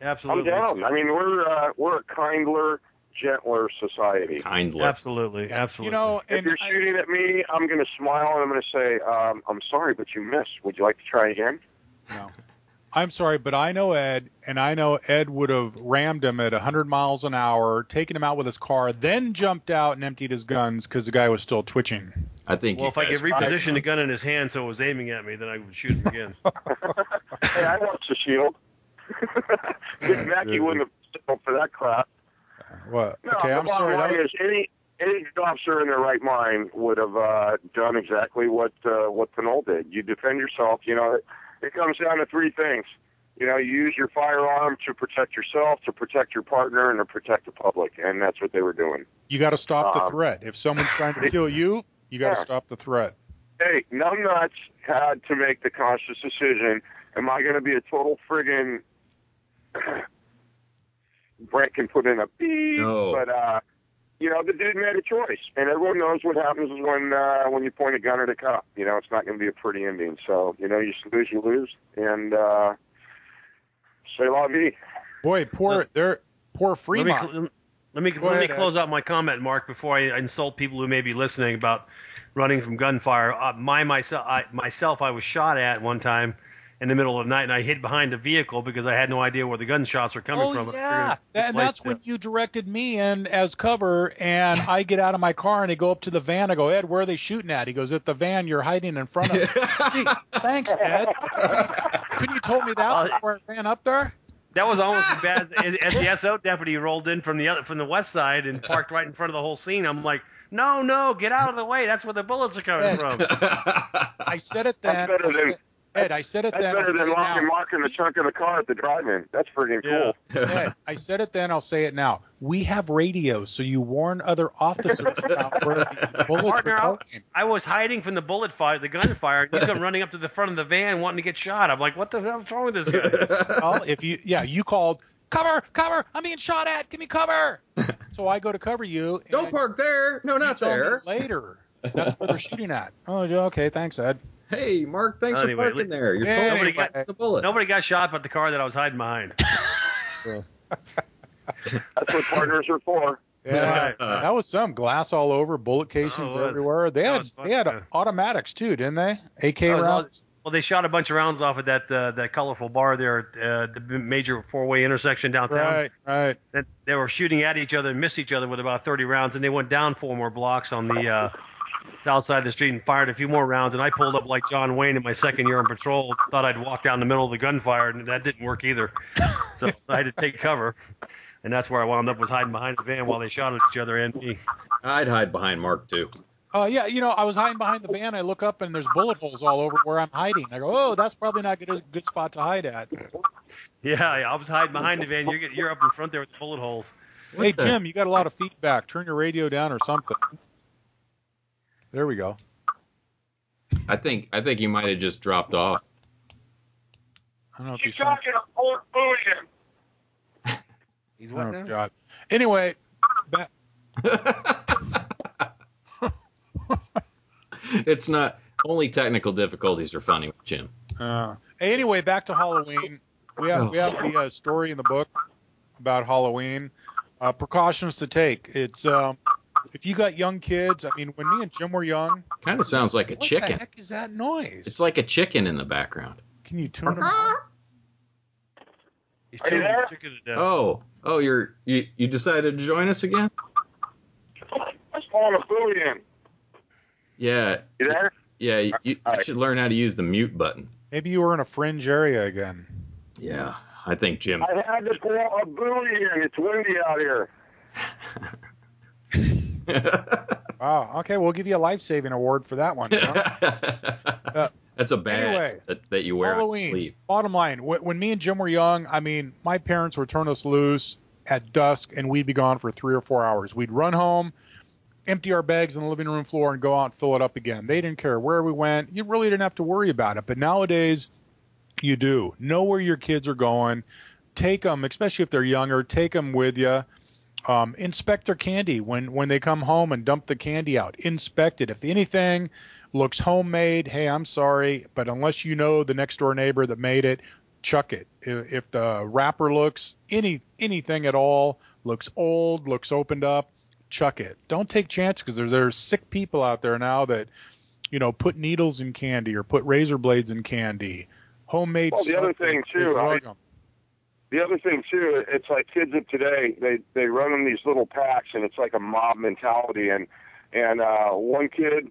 Absolutely. I'm down. I mean, we're uh, we're a kindler, gentler society. Kindly. Absolutely. Absolutely. you know, If you're I- shooting at me, I'm going to smile and I'm going to say, um, "I'm sorry, but you missed. Would you like to try again?" No. I'm sorry, but I know Ed, and I know Ed would have rammed him at 100 miles an hour, taken him out with his car, then jumped out and emptied his guns because the guy was still twitching. I think. well, if I could reposition the gun in his hand so it was aiming at me, then I would shoot him again. hey, I watched the Shield. Vic Mackey wouldn't have settled for that crap. What? No, okay, the I'm sorry. That line was, is any any officer in their right mind would have uh, done exactly what uh, what Pinole did. You defend yourself. You know, it comes down to three things. You know, you use your firearm to protect yourself, to protect your partner, and to protect the public, and that's what they were doing. You got to stop the Um, threat. If someone's trying to kill you, you got to Yeah. stop the threat. Hey, numbnuts had to make the conscious decision: Am I going to be a total friggin' Brent can put in a beep, No. but uh, you know, the dude made a choice, and everyone knows what happens when uh, when you point a gun at a cop. You know, it's not going to be a pretty ending. So, you know, you lose, you lose, and uh, say la vie. Boy, poor Let- there, poor Let me, Fremont. let me, Go let me ahead, Ed. close out my comment, Mark, before I insult people who may be listening about running from gunfire. Uh, my myself, I, myself, I was shot at one time in the middle of the night, and I hid behind a vehicle because I had no idea where the gunshots were coming Oh from. I yeah, That- and that's to- when you directed me in as cover, and I get out of my car and I go up to the van. I go, Ed, where are they shooting at? He goes, at the van you're hiding in front of. Gee, thanks, Ed. Couldn't you told me that Uh, before I ran up there? That was almost as bad as, as the SO deputy rolled in from the other from the west side and parked right in front of the whole scene. I'm like, no, no, get out of the way. That's where the bullets are coming from. I said it then. That's better than- said- Ed, I said it That's then. I'll better say than it now. locking Mark in the trunk of the car at the drive-in. That's friggin' Yeah. cool. Ed, I said it then. I'll say it now. We have radios, so you warn other officers about where the bullets Partner, are I'll- going. I was hiding from the bullet fire, the gunfire. and He's come running up to the front of the van wanting to get shot. I'm like, what the hell's wrong with this guy? Well, if you, yeah, you called cover, cover. I'm being shot at. Give me cover. So I go to cover you. and Don't park there. No, you not me there. Later, that's where they're shooting at. Oh, okay, thanks, Ed. Hey, Mark, thanks Anyway, for parking li- there. You're Anyway. totally got the bullets. Nobody got shot but the car that I was hiding behind. That's what partners are for. Yeah, Right. that was some glass all over, bullet casings Oh, it was. everywhere. They That had was fun, they had yeah. automatics too, didn't they? AK That was all- rounds. Well, they shot a bunch of rounds off at that uh, that colorful bar there at uh, the major four-way intersection downtown. Right, right. That they were shooting at each other and missed each other with about 30 rounds, and they went down four more blocks on the uh, south side of the street and fired a few more rounds. And I pulled up like John Wayne in my second year on patrol. Thought I'd walk down the middle of the gunfire, and that didn't work either. So I had to take cover, and that's where I wound up was hiding behind the van while they shot at each other and me. I'd hide behind Mark too. Uh, yeah, you know, I was hiding behind the van. I look up and there's bullet holes all over where I'm hiding. I go, oh, that's probably not good, a good spot to hide at. Yeah, I was hiding behind the van. You're you're up in front there with the bullet holes. hey, the- Jim, you got a lot of feedback. Turn your radio down or something. There we go. I think I think you might have just dropped off. I don't know if She's you saw. talking to Fort William. He's what Oh now? God. Anyway, back, it's not only technical difficulties are funny with Jim. Uh, anyway, back to Halloween. We have we have the uh, story in the book about Halloween. Uh, precautions to take. It's um, if you got young kids. I mean, when me and Jim were young, Kind of sounds like a chicken. what the heck is that noise? It's like a chicken in the background. Can you turn it out? He's Are you chewing the there? chicken to death. Oh, oh, you're you, you decided to join us again? That's calling a bullion. Yeah, You there? yeah. You, you All right. should learn how to use the mute button. Maybe you were in a fringe area again. Yeah, I think Jim. I had to call a bullion. It's windy out here. Wow. Okay, we'll give you a life saving award for that one. John. Uh, That's a badge Anyway, that, that you wear Halloween. sleeve. Bottom line, wh- when me and Jim were young, I mean, my parents would turn us loose at dusk, and we'd be gone for three or four hours. We'd run home, empty our bags on the living room floor, and go out and fill it up again. They didn't care where we went. You really didn't have to worry about it. But nowadays, you do know where your kids are going. Take them, especially if they're younger. Take them with you. Um, inspect their candy when when they come home and dump the candy out. Inspect it. If anything looks homemade, hey, I'm sorry, but unless you know the next door neighbor that made it, chuck it. If, if the wrapper looks any anything at all looks old, looks opened up, chuck it. Don't take chances because there's there's sick people out there now that you know put needles in candy or put razor blades in candy. Homemade. Well, the stuff, other thing, too, drug I- 'em. The other thing too, it's like kids of today. They they run in these little packs, and it's like a mob mentality. And and uh, one kid,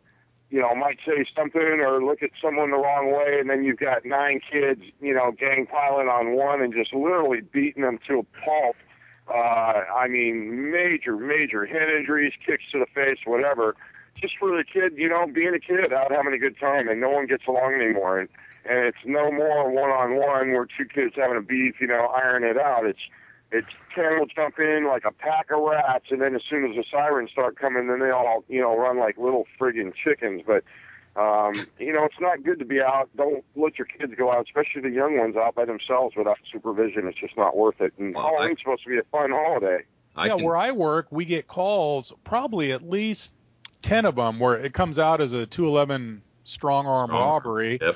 you know, might say something or look at someone the wrong way, and then you've got nine kids, you know, gang piling on one and just literally beating them to a pulp. Uh, I mean, major, major head injuries, kicks to the face, whatever. Just for the kid, you know, being a kid, out having a good time, and no one gets along anymore. And and it's no more one on one where two kids having a beef, you know, iron it out. It's it's ten will jump in like a pack of rats, and then as soon as the sirens start coming, then they all you know run like little friggin' chickens. But um, you know, it's not good to be out. Don't let your kids go out, especially the young ones, out by themselves without supervision. It's just not worth it. And Well, I- Halloween's supposed to be a fun holiday. I yeah, can, where I work, we get calls, probably at least 10 of them, where it comes out as a 211 strong arm Strong arm, robbery. yep.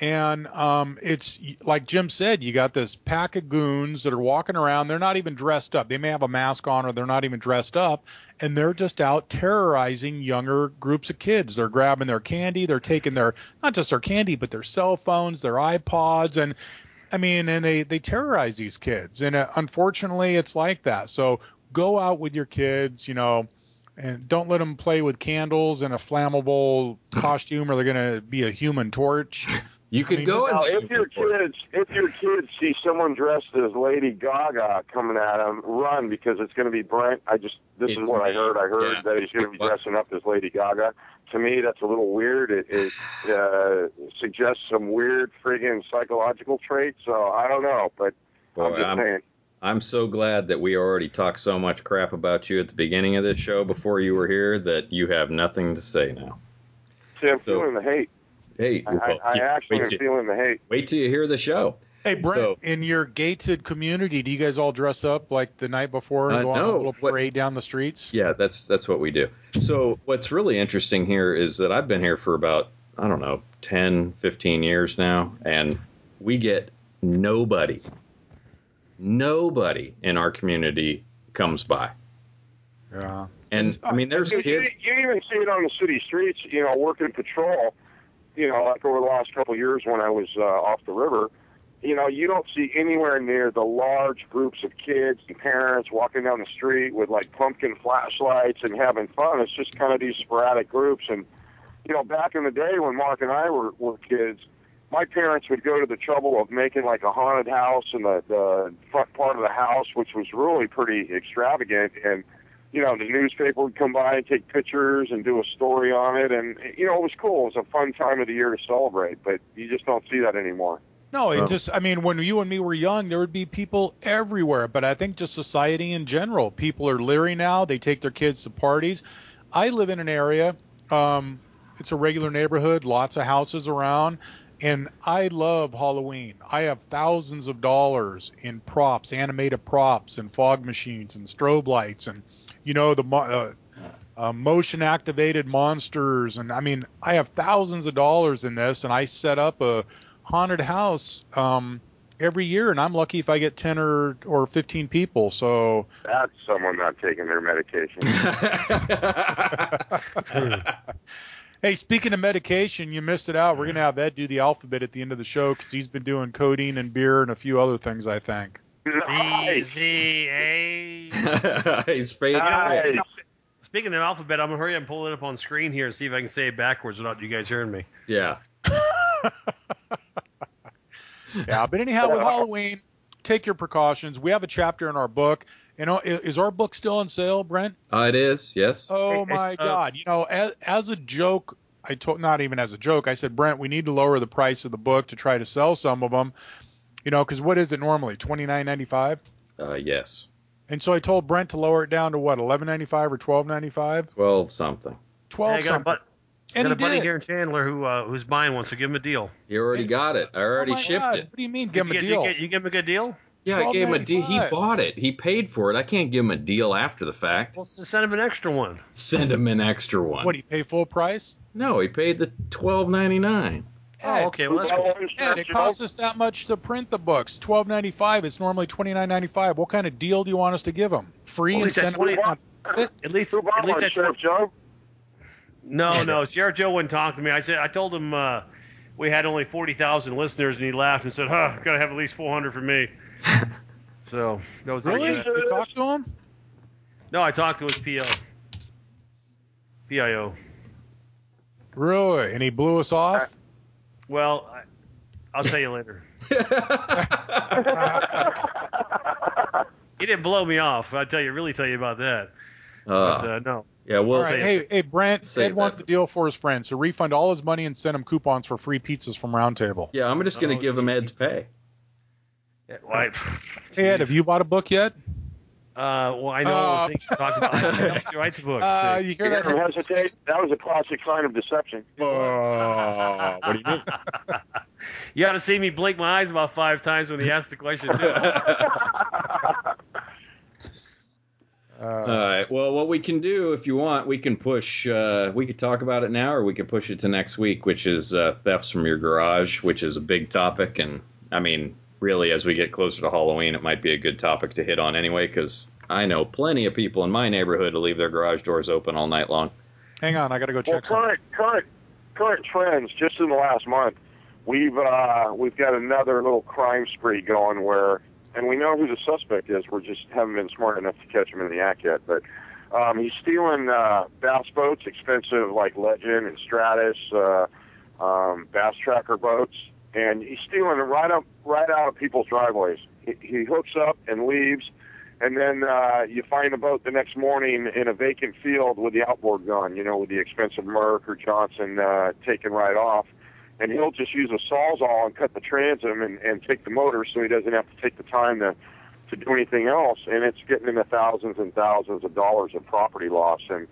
And um, it's like Jim said, you got this pack of goons that are walking around. They're not even dressed up. They may have a mask on or they're not even dressed up. And they're just out terrorizing younger groups of kids. They're grabbing their candy. They're taking their, not just their candy, but their cell phones, their iPods. And I mean, and they, they terrorize these kids. And uh, unfortunately, it's like that. So go out with your kids, you know, and don't let them play with candles and a flammable costume or they're going to be a human torch. You could mean, go just- as Now, if your kids, if your kids see someone dressed as Lady Gaga coming at them, run because it's going to be Brent. I just this It's is what I heard. I heard Yeah. that he's going to be dressing up as Lady Gaga. To me, that's a little weird. It, it uh, suggests some weird friggin' psychological traits. So I don't know, but I'm just I'm, saying. I'm so glad that we already talked so much crap about you at the beginning of this show before you were here that you have nothing to say now. See, I'm So- feeling the hate. Hey, I, well, I, I actually wait, am till, feeling the hate. wait till you hear the show. Hey Brent, So- in your gated community, do you guys all dress up like the night before and Uh, go on no. a little What- parade down the streets? Yeah, that's that's what we do. So what's really interesting here is that I've been here for about I don't know 10, 15 years now, and we get nobody, nobody in our community comes by. Yeah. And I mean, there's You, kids. you even see it on the city streets, you know, working patrol, you know, like over the last couple of years when I was uh, off the river, you know, you don't see anywhere near the large groups of kids and parents walking down the street with like pumpkin flashlights and having fun. It's just kind of these sporadic groups. And, you know, back in the day when Mark and I were, were kids, my parents would go to the trouble of making like a haunted house in the, the front part of the house, which was really pretty extravagant. And, you know, the newspaper would come by and take pictures and do a story on it. And, you know, it was cool. It was a fun time of the year to celebrate, but you just don't see that anymore. No, it Um, just, I mean, when you and me were young, there would be people everywhere. But I think just society in general, people are leery now. They take their kids to parties. I live in an area, um, it's a regular neighborhood, lots of houses around. And I love Halloween. I have thousands of dollars in props, animated props, and fog machines, and strobe lights, and you know the mo- uh, uh, motion activated monsters. And I mean, I have thousands of dollars in this, and I set up a haunted house um, every year, and I'm lucky if I get ten or or fifteen people. So That's someone not taking their medication. hey, speaking of medication, you missed it out. We're gonna have Ed do the alphabet at the end of the show because he's been doing codeine and beer and a few other things. I think. B nice. Z A. He's fading. Nice. Speaking of alphabet, I'm gonna hurry up and pull it up on screen here and see if I can say it backwards without you guys hearing me. Yeah. Yeah, but anyhow, with Halloween, take your precautions. We have a chapter in our book. You know, is our book still on sale, Brent? Uh, it is. Yes. Oh my uh, God! You know, as, as a joke, I told not even as a joke. I said, Brent, we need to lower the price of the book to try to sell some of them. You know, because what is it normally? Twenty nine ninety five. Uh, yes. And so I told Brent to lower it down to what, eleven ninety five or twelve ninety five? Twelve something. Twelve Hey, I got a, something. but, and got a buddy did. here in Chandler who uh, who's buying one, so give him a deal. You already got it. I already oh shipped God, it. What do you mean? Give him a get- deal. You, get, you give him a good deal. Yeah, I gave him a deal. He bought it. He paid for it. I can't give him a deal after the fact. Well, s- send him an extra one. Send him an extra one. What do you pay full price? No, he paid the twelve ninety nine. Oh, okay. Well, that's cool. Ed, it costs us that much to print the books. Twelve ninety five. It's normally twenty nine ninety five. What kind of deal do you want us to give them? Free Well, and he said send 20 them. At least, Who at least one, that's Sheriff Joe? No, no. Sheriff Joe wouldn't talk to me. I said, I told him uh, we had only forty thousand listeners, and he laughed and said, "Huh, gotta have at least four hundred for me." so that was Really? it. You talk to him? No, I talked to his PO, PIO. Really? And he blew us off? Well, I, I'll tell you later. He didn't blow me off. I'll tell you, really tell you about that. But Uh, uh, no, Yeah, well, all right. Hey, hey, Brent. Save Ed wants that. the deal for his friend, so refund all his money and send him coupons for free pizzas from Roundtable. yeah, I'm just gonna Oh, give him Ed's pay. Yeah, well, I- Hey, Ed, have you bought a book yet? Uh, well, I know Uh, things to talk about. I helped you write the book. Uh, see. you hear that? Hesitate. That was a classic sign of deception. Oh, what do you mean? you ought to see me blink my eyes about five times when he asked the question too. Uh, All right. Well, what we can do, if you want, we can push. Uh, we could talk about it now, or we could push it to next week, which is uh, thefts from your garage, which is a big topic. And I mean, really, as we get closer to Halloween, it might be a good topic to hit on anyway, because I know plenty of people in my neighborhood who leave their garage doors open all night long. hang on, I got to go Well, check something. current current current trends just in the last month, we've uh, we've got another little crime spree going where, and we know who the suspect is. We just haven't been smart enough to catch him in the act yet. But um, he's stealing uh, bass boats, expensive like Legend and Stratus, uh, um, bass tracker boats, and he's stealing them right up right out of people's driveways. He, he hooks up and leaves. And then uh, you find the boat the next morning in a vacant field with the outboard gone, you know, with the expensive Merc or Johnson uh, taken right off. And he'll just use a sawzall and cut the transom and, and take the motor so he doesn't have to take the time to, to do anything else. And it's getting into thousands and thousands of dollars of property loss. And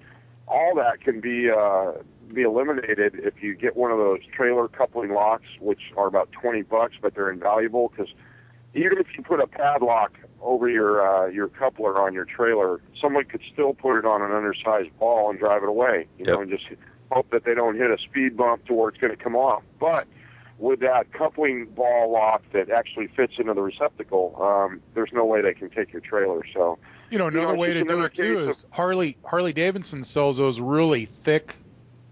all that can be uh, be eliminated if you get one of those trailer coupling locks, which are about 20 bucks, but they're invaluable because even if you put a padlock over your uh, your coupler on your trailer, someone could still put it on an undersized ball and drive it away. You know, and just hope that they don't hit a speed bump to where it's going to come off. But with that coupling ball lock that actually fits into the receptacle, um, there's no way they can take your trailer. So You know, you know, another way to do another it too case is Harley Harley Davidson sells those really thick.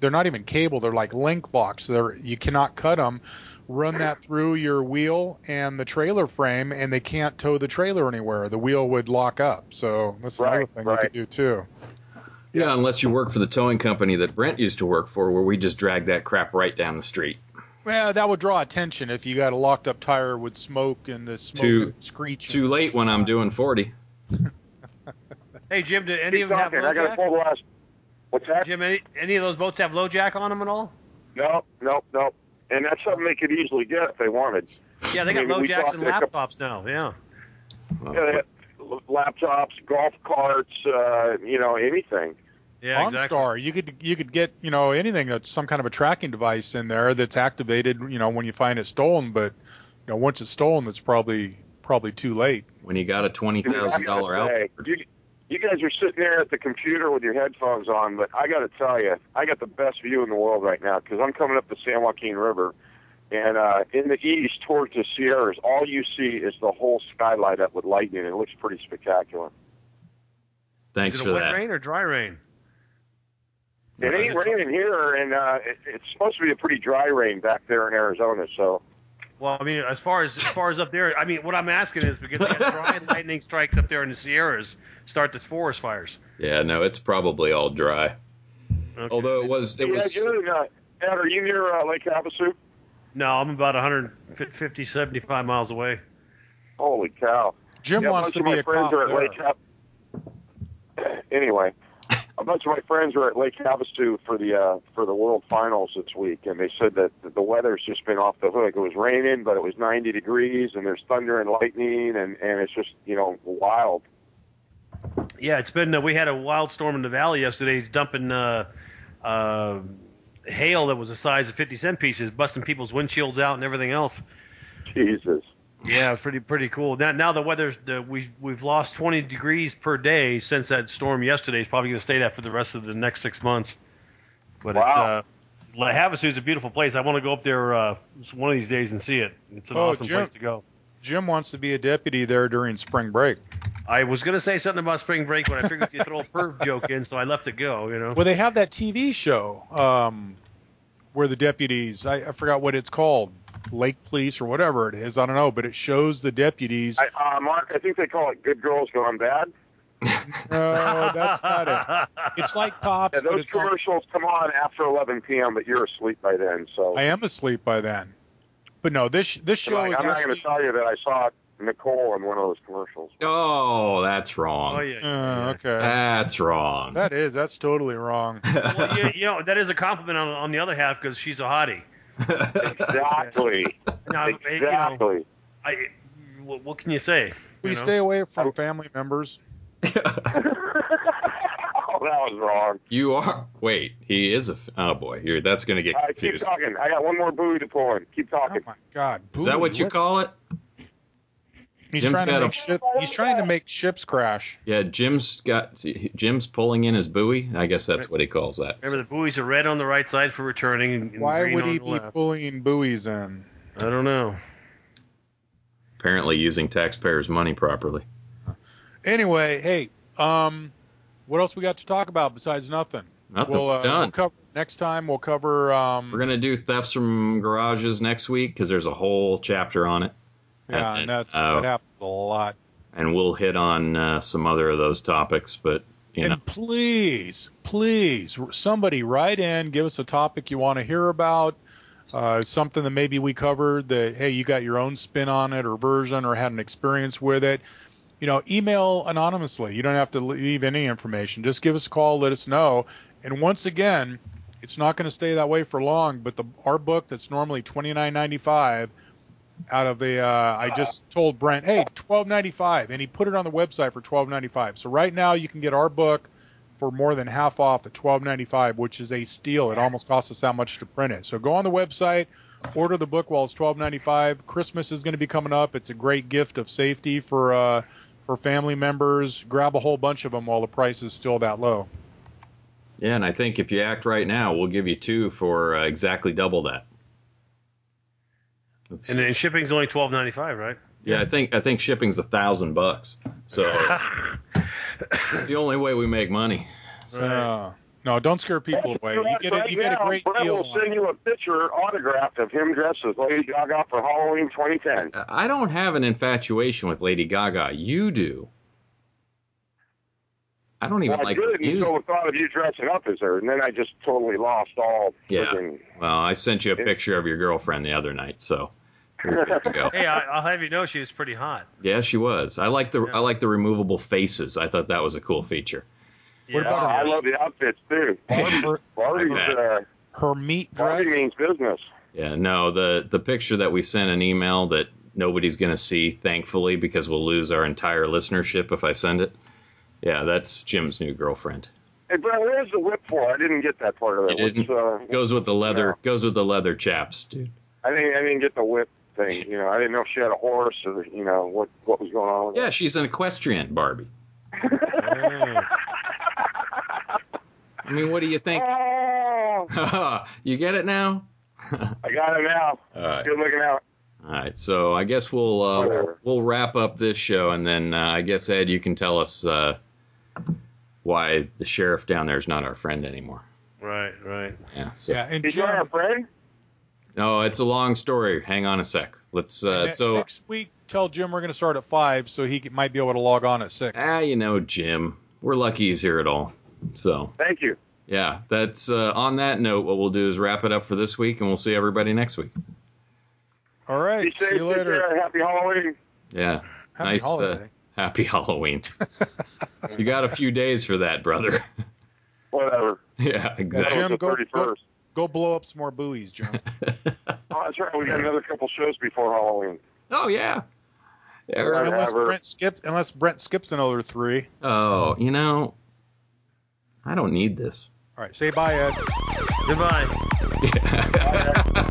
They're not even cable; they're like link locks. They're you cannot cut them. Run that through your wheel and the trailer frame, and they can't tow the trailer anywhere. The wheel would lock up. So that's another Right, thing you could do too. Yeah, unless you work for the towing company that Brent used to work for, where we just drag that crap right down the street. Well, that would draw attention if you got a locked up tire with smoke and the smoke Too- and screeching. Too late when I'm doing 40. hey Jim, do any keep of them have low I got to jack? pull. What's that? Jim, any, any of those boats have LoJack on them at all? No, no, no. And that's something they could easily get if they wanted. Yeah, they I got mean, low we jacks talked and to couple- laptops now. Yeah. Yeah, they have laptops, golf carts, uh, you know, anything. Yeah, exactly. OnStar, you could you could get you know anything that's some kind of a tracking device in there that's activated you know when you find it stolen, but you know once it's stolen, it's probably probably too late. When you got a $20,000 I gotta say, outboard. You, you guys are sitting there at the computer with your headphones on, but I got to tell you, I got the best view in the world right now because I'm coming up the San Joaquin River, and uh, in the east towards the Sierras, all you see is the whole sky light up with lightning. It looks pretty spectacular. Thanks Is it for a wet that. rain or dry rain? It ain't raining here, and uh, it, it's supposed to be a pretty dry rain back there in Arizona. So Well, I mean, as far as as far as up there, I mean, what I'm asking is because we had dry lightning strikes up there in the Sierras start the forest fires. Yeah, no, it's probably all dry. Okay. Although it was, it yeah, was. you're in, uh, Ed, are you near uh, Lake Havasu? no, I'm about 150, 75 miles away. Holy cow! Jim Yeah, a wants bunch to of be my a friends cop are at there. Lake Hav- Anyway, a bunch of my friends were at Lake Havasu for the uh, for the World Finals this week, and they said that the weather's just been off the hook. It was raining, but it was 90 degrees, and there's thunder and lightning, and and it's just you know wild. Yeah, it's been. Uh, we had a wild storm in the valley yesterday, dumping uh, uh, hail that was the size of 50 cent pieces, busting people's windshields out and everything else. Jesus. Yeah, it's pretty pretty cool. Now now the weather's the, we we've lost 20 degrees per day since that storm yesterday. It's probably going to stay that for the rest of the next six months. But it's Wow. uh, Havasu is a beautiful place. I want to go up there uh, one of these days and see it. It's an Oh, awesome Jim. place to go. Jim wants to be a deputy there during spring break. I was going to say something about spring break, but I figured you'd throw a perv joke in, so I left it go. You know. Well, they have that TV show um, where the deputies, I, I forgot what it's called, Lake Police or whatever it is. I don't know, but it shows the deputies. I, uh, Mark, I think they call it "Good Girls Gone Bad." no, that's not it. It's like cops, Yeah, those it's on, commercials come on after 11 p.m., but you're asleep by then. So I am asleep by then. But no, this this show I'm not going to tell you that I saw. Nicole in one of those commercials. Oh, that's wrong. Oh yeah. Uh, okay. That's wrong. That is. That's totally wrong. Well, you, you know that is a compliment on, on the other half because she's a hottie. Exactly. Now, you know, exactly. I, what, what can you say? We You know? stay away from oh. family members. oh, that was wrong. you are. Wait, he is a. Oh boy, you're, that's going to get All right, keep talking. I got one more buoy to pull in. Keep Oh talking. my God! Is that what Booey, you call it? He's Jim's trying to got a- make ship. He's trying to make ships crash. Yeah, Jim's got. Jim's pulling in his buoy. I guess that's what he calls that. Remember, the buoys are red on the right side for returning. And and Why green would on he the be left. pulling buoys in? I don't know. Apparently, using taxpayers' money properly. Anyway, hey, um, what else we got to talk about besides nothing? Nothing. We'll, uh, done. we'll cover next time. We'll cover. Um, We're gonna do thefts from garages next week because there's a whole chapter on it, yeah, and- and that's uh, that happens a lot. and we'll hit on uh, some other of those topics. But you and know, please, please, somebody write in, give us a topic you want to hear about, uh, something that maybe we covered that, hey, you got your own spin on it or version or had an experience with it. You know, email anonymously. You don't have to leave any information. Just give us a call, let us know. And once again, it's not going to stay that way for long. But the our book that's normally twenty nine ninety five out of the. uh, I just told Brent, hey, twelve ninety five, and he put it on the website for twelve ninety five. So right now you can get our book for more than half off at twelve ninety five, which is a steal. It almost costs us that much to print it. So go on the website, order the book while it's twelve ninety five. Christmas is going to be coming up. It's a great gift of safety for uh, for family members. Grab a whole bunch of them while the price is still that low. yeah, and I think if you act right now, we'll give you two for uh, exactly double that. Let's And, see. and shipping's only twelve ninety five, right? yeah, I think I think shipping's a thousand bucks. So it's the only way we make money. Uh, no, don't scare people away. You get a, you get a great Brett deal. will on send it. you a picture autographed of him dressed as Lady Gaga for Halloween 2010. I don't have an infatuation with Lady Gaga. You do. I don't even Well, I like did her music. until the thought of you dressing up as her, and then I just totally lost all. Yeah. friggin- Well, I sent you a picture of your girlfriend the other night, so we're good to go. Hey, I, I'll have you know she was pretty hot. Yeah, she was. I like the Yeah. I like the removable faces. I thought that was a cool feature. What Yeah. about Oh, I love the outfits too. Her, Barbie's, I uh, her meat Barbie means business. Yeah, no, the the picture that we sent an email that nobody's going to see, thankfully, because we'll lose our entire listenership if I send it. Yeah, that's Jim's new girlfriend. Hey, Brett, where's the whip for? I didn't get that part of it. What's, uh, Goes with the leather. Goes with the leather chaps, dude. I didn't. I didn't get the whip thing. You know, I didn't know if she had a horse or you know what what was going on. With Yeah, she's an equestrian Barbie. Oh. I mean, what do you think? Oh, you get it now? I got it now. All right. Good looking out. All right, so I guess we'll uh, we'll, we'll wrap up this show, and then uh, I guess Ed, you can tell us uh, why the sheriff down there is not our friend anymore. Right, right. Yeah. So Yeah, and He's not our Jim, friend. no, it's a long story. Hang on a sec. Let's. Uh, ne- so next week, tell Jim we're going to start at five, so he might be able to log on at six. ah, you know, Jim, we're lucky he's here at all. So Thank you. yeah, that's uh, on that note. What we'll do is wrap it up for this week, and we'll see everybody next week. All right, Be safe. see you later. Happy Halloween. Yeah. Happy nice. Uh, happy Halloween. you got a few days for that, brother. Whatever. yeah, exactly. Jim, the go- 31st. Go blow up some more buoys, Jim. Oh, that's right. We got another couple shows before Halloween. Oh yeah. Yeah, Right. right. unless Whatever. Brent skip, unless Brent skips another three. Oh, you know, I don't need this. All right, say bye, Ed. Goodbye. All right, we'll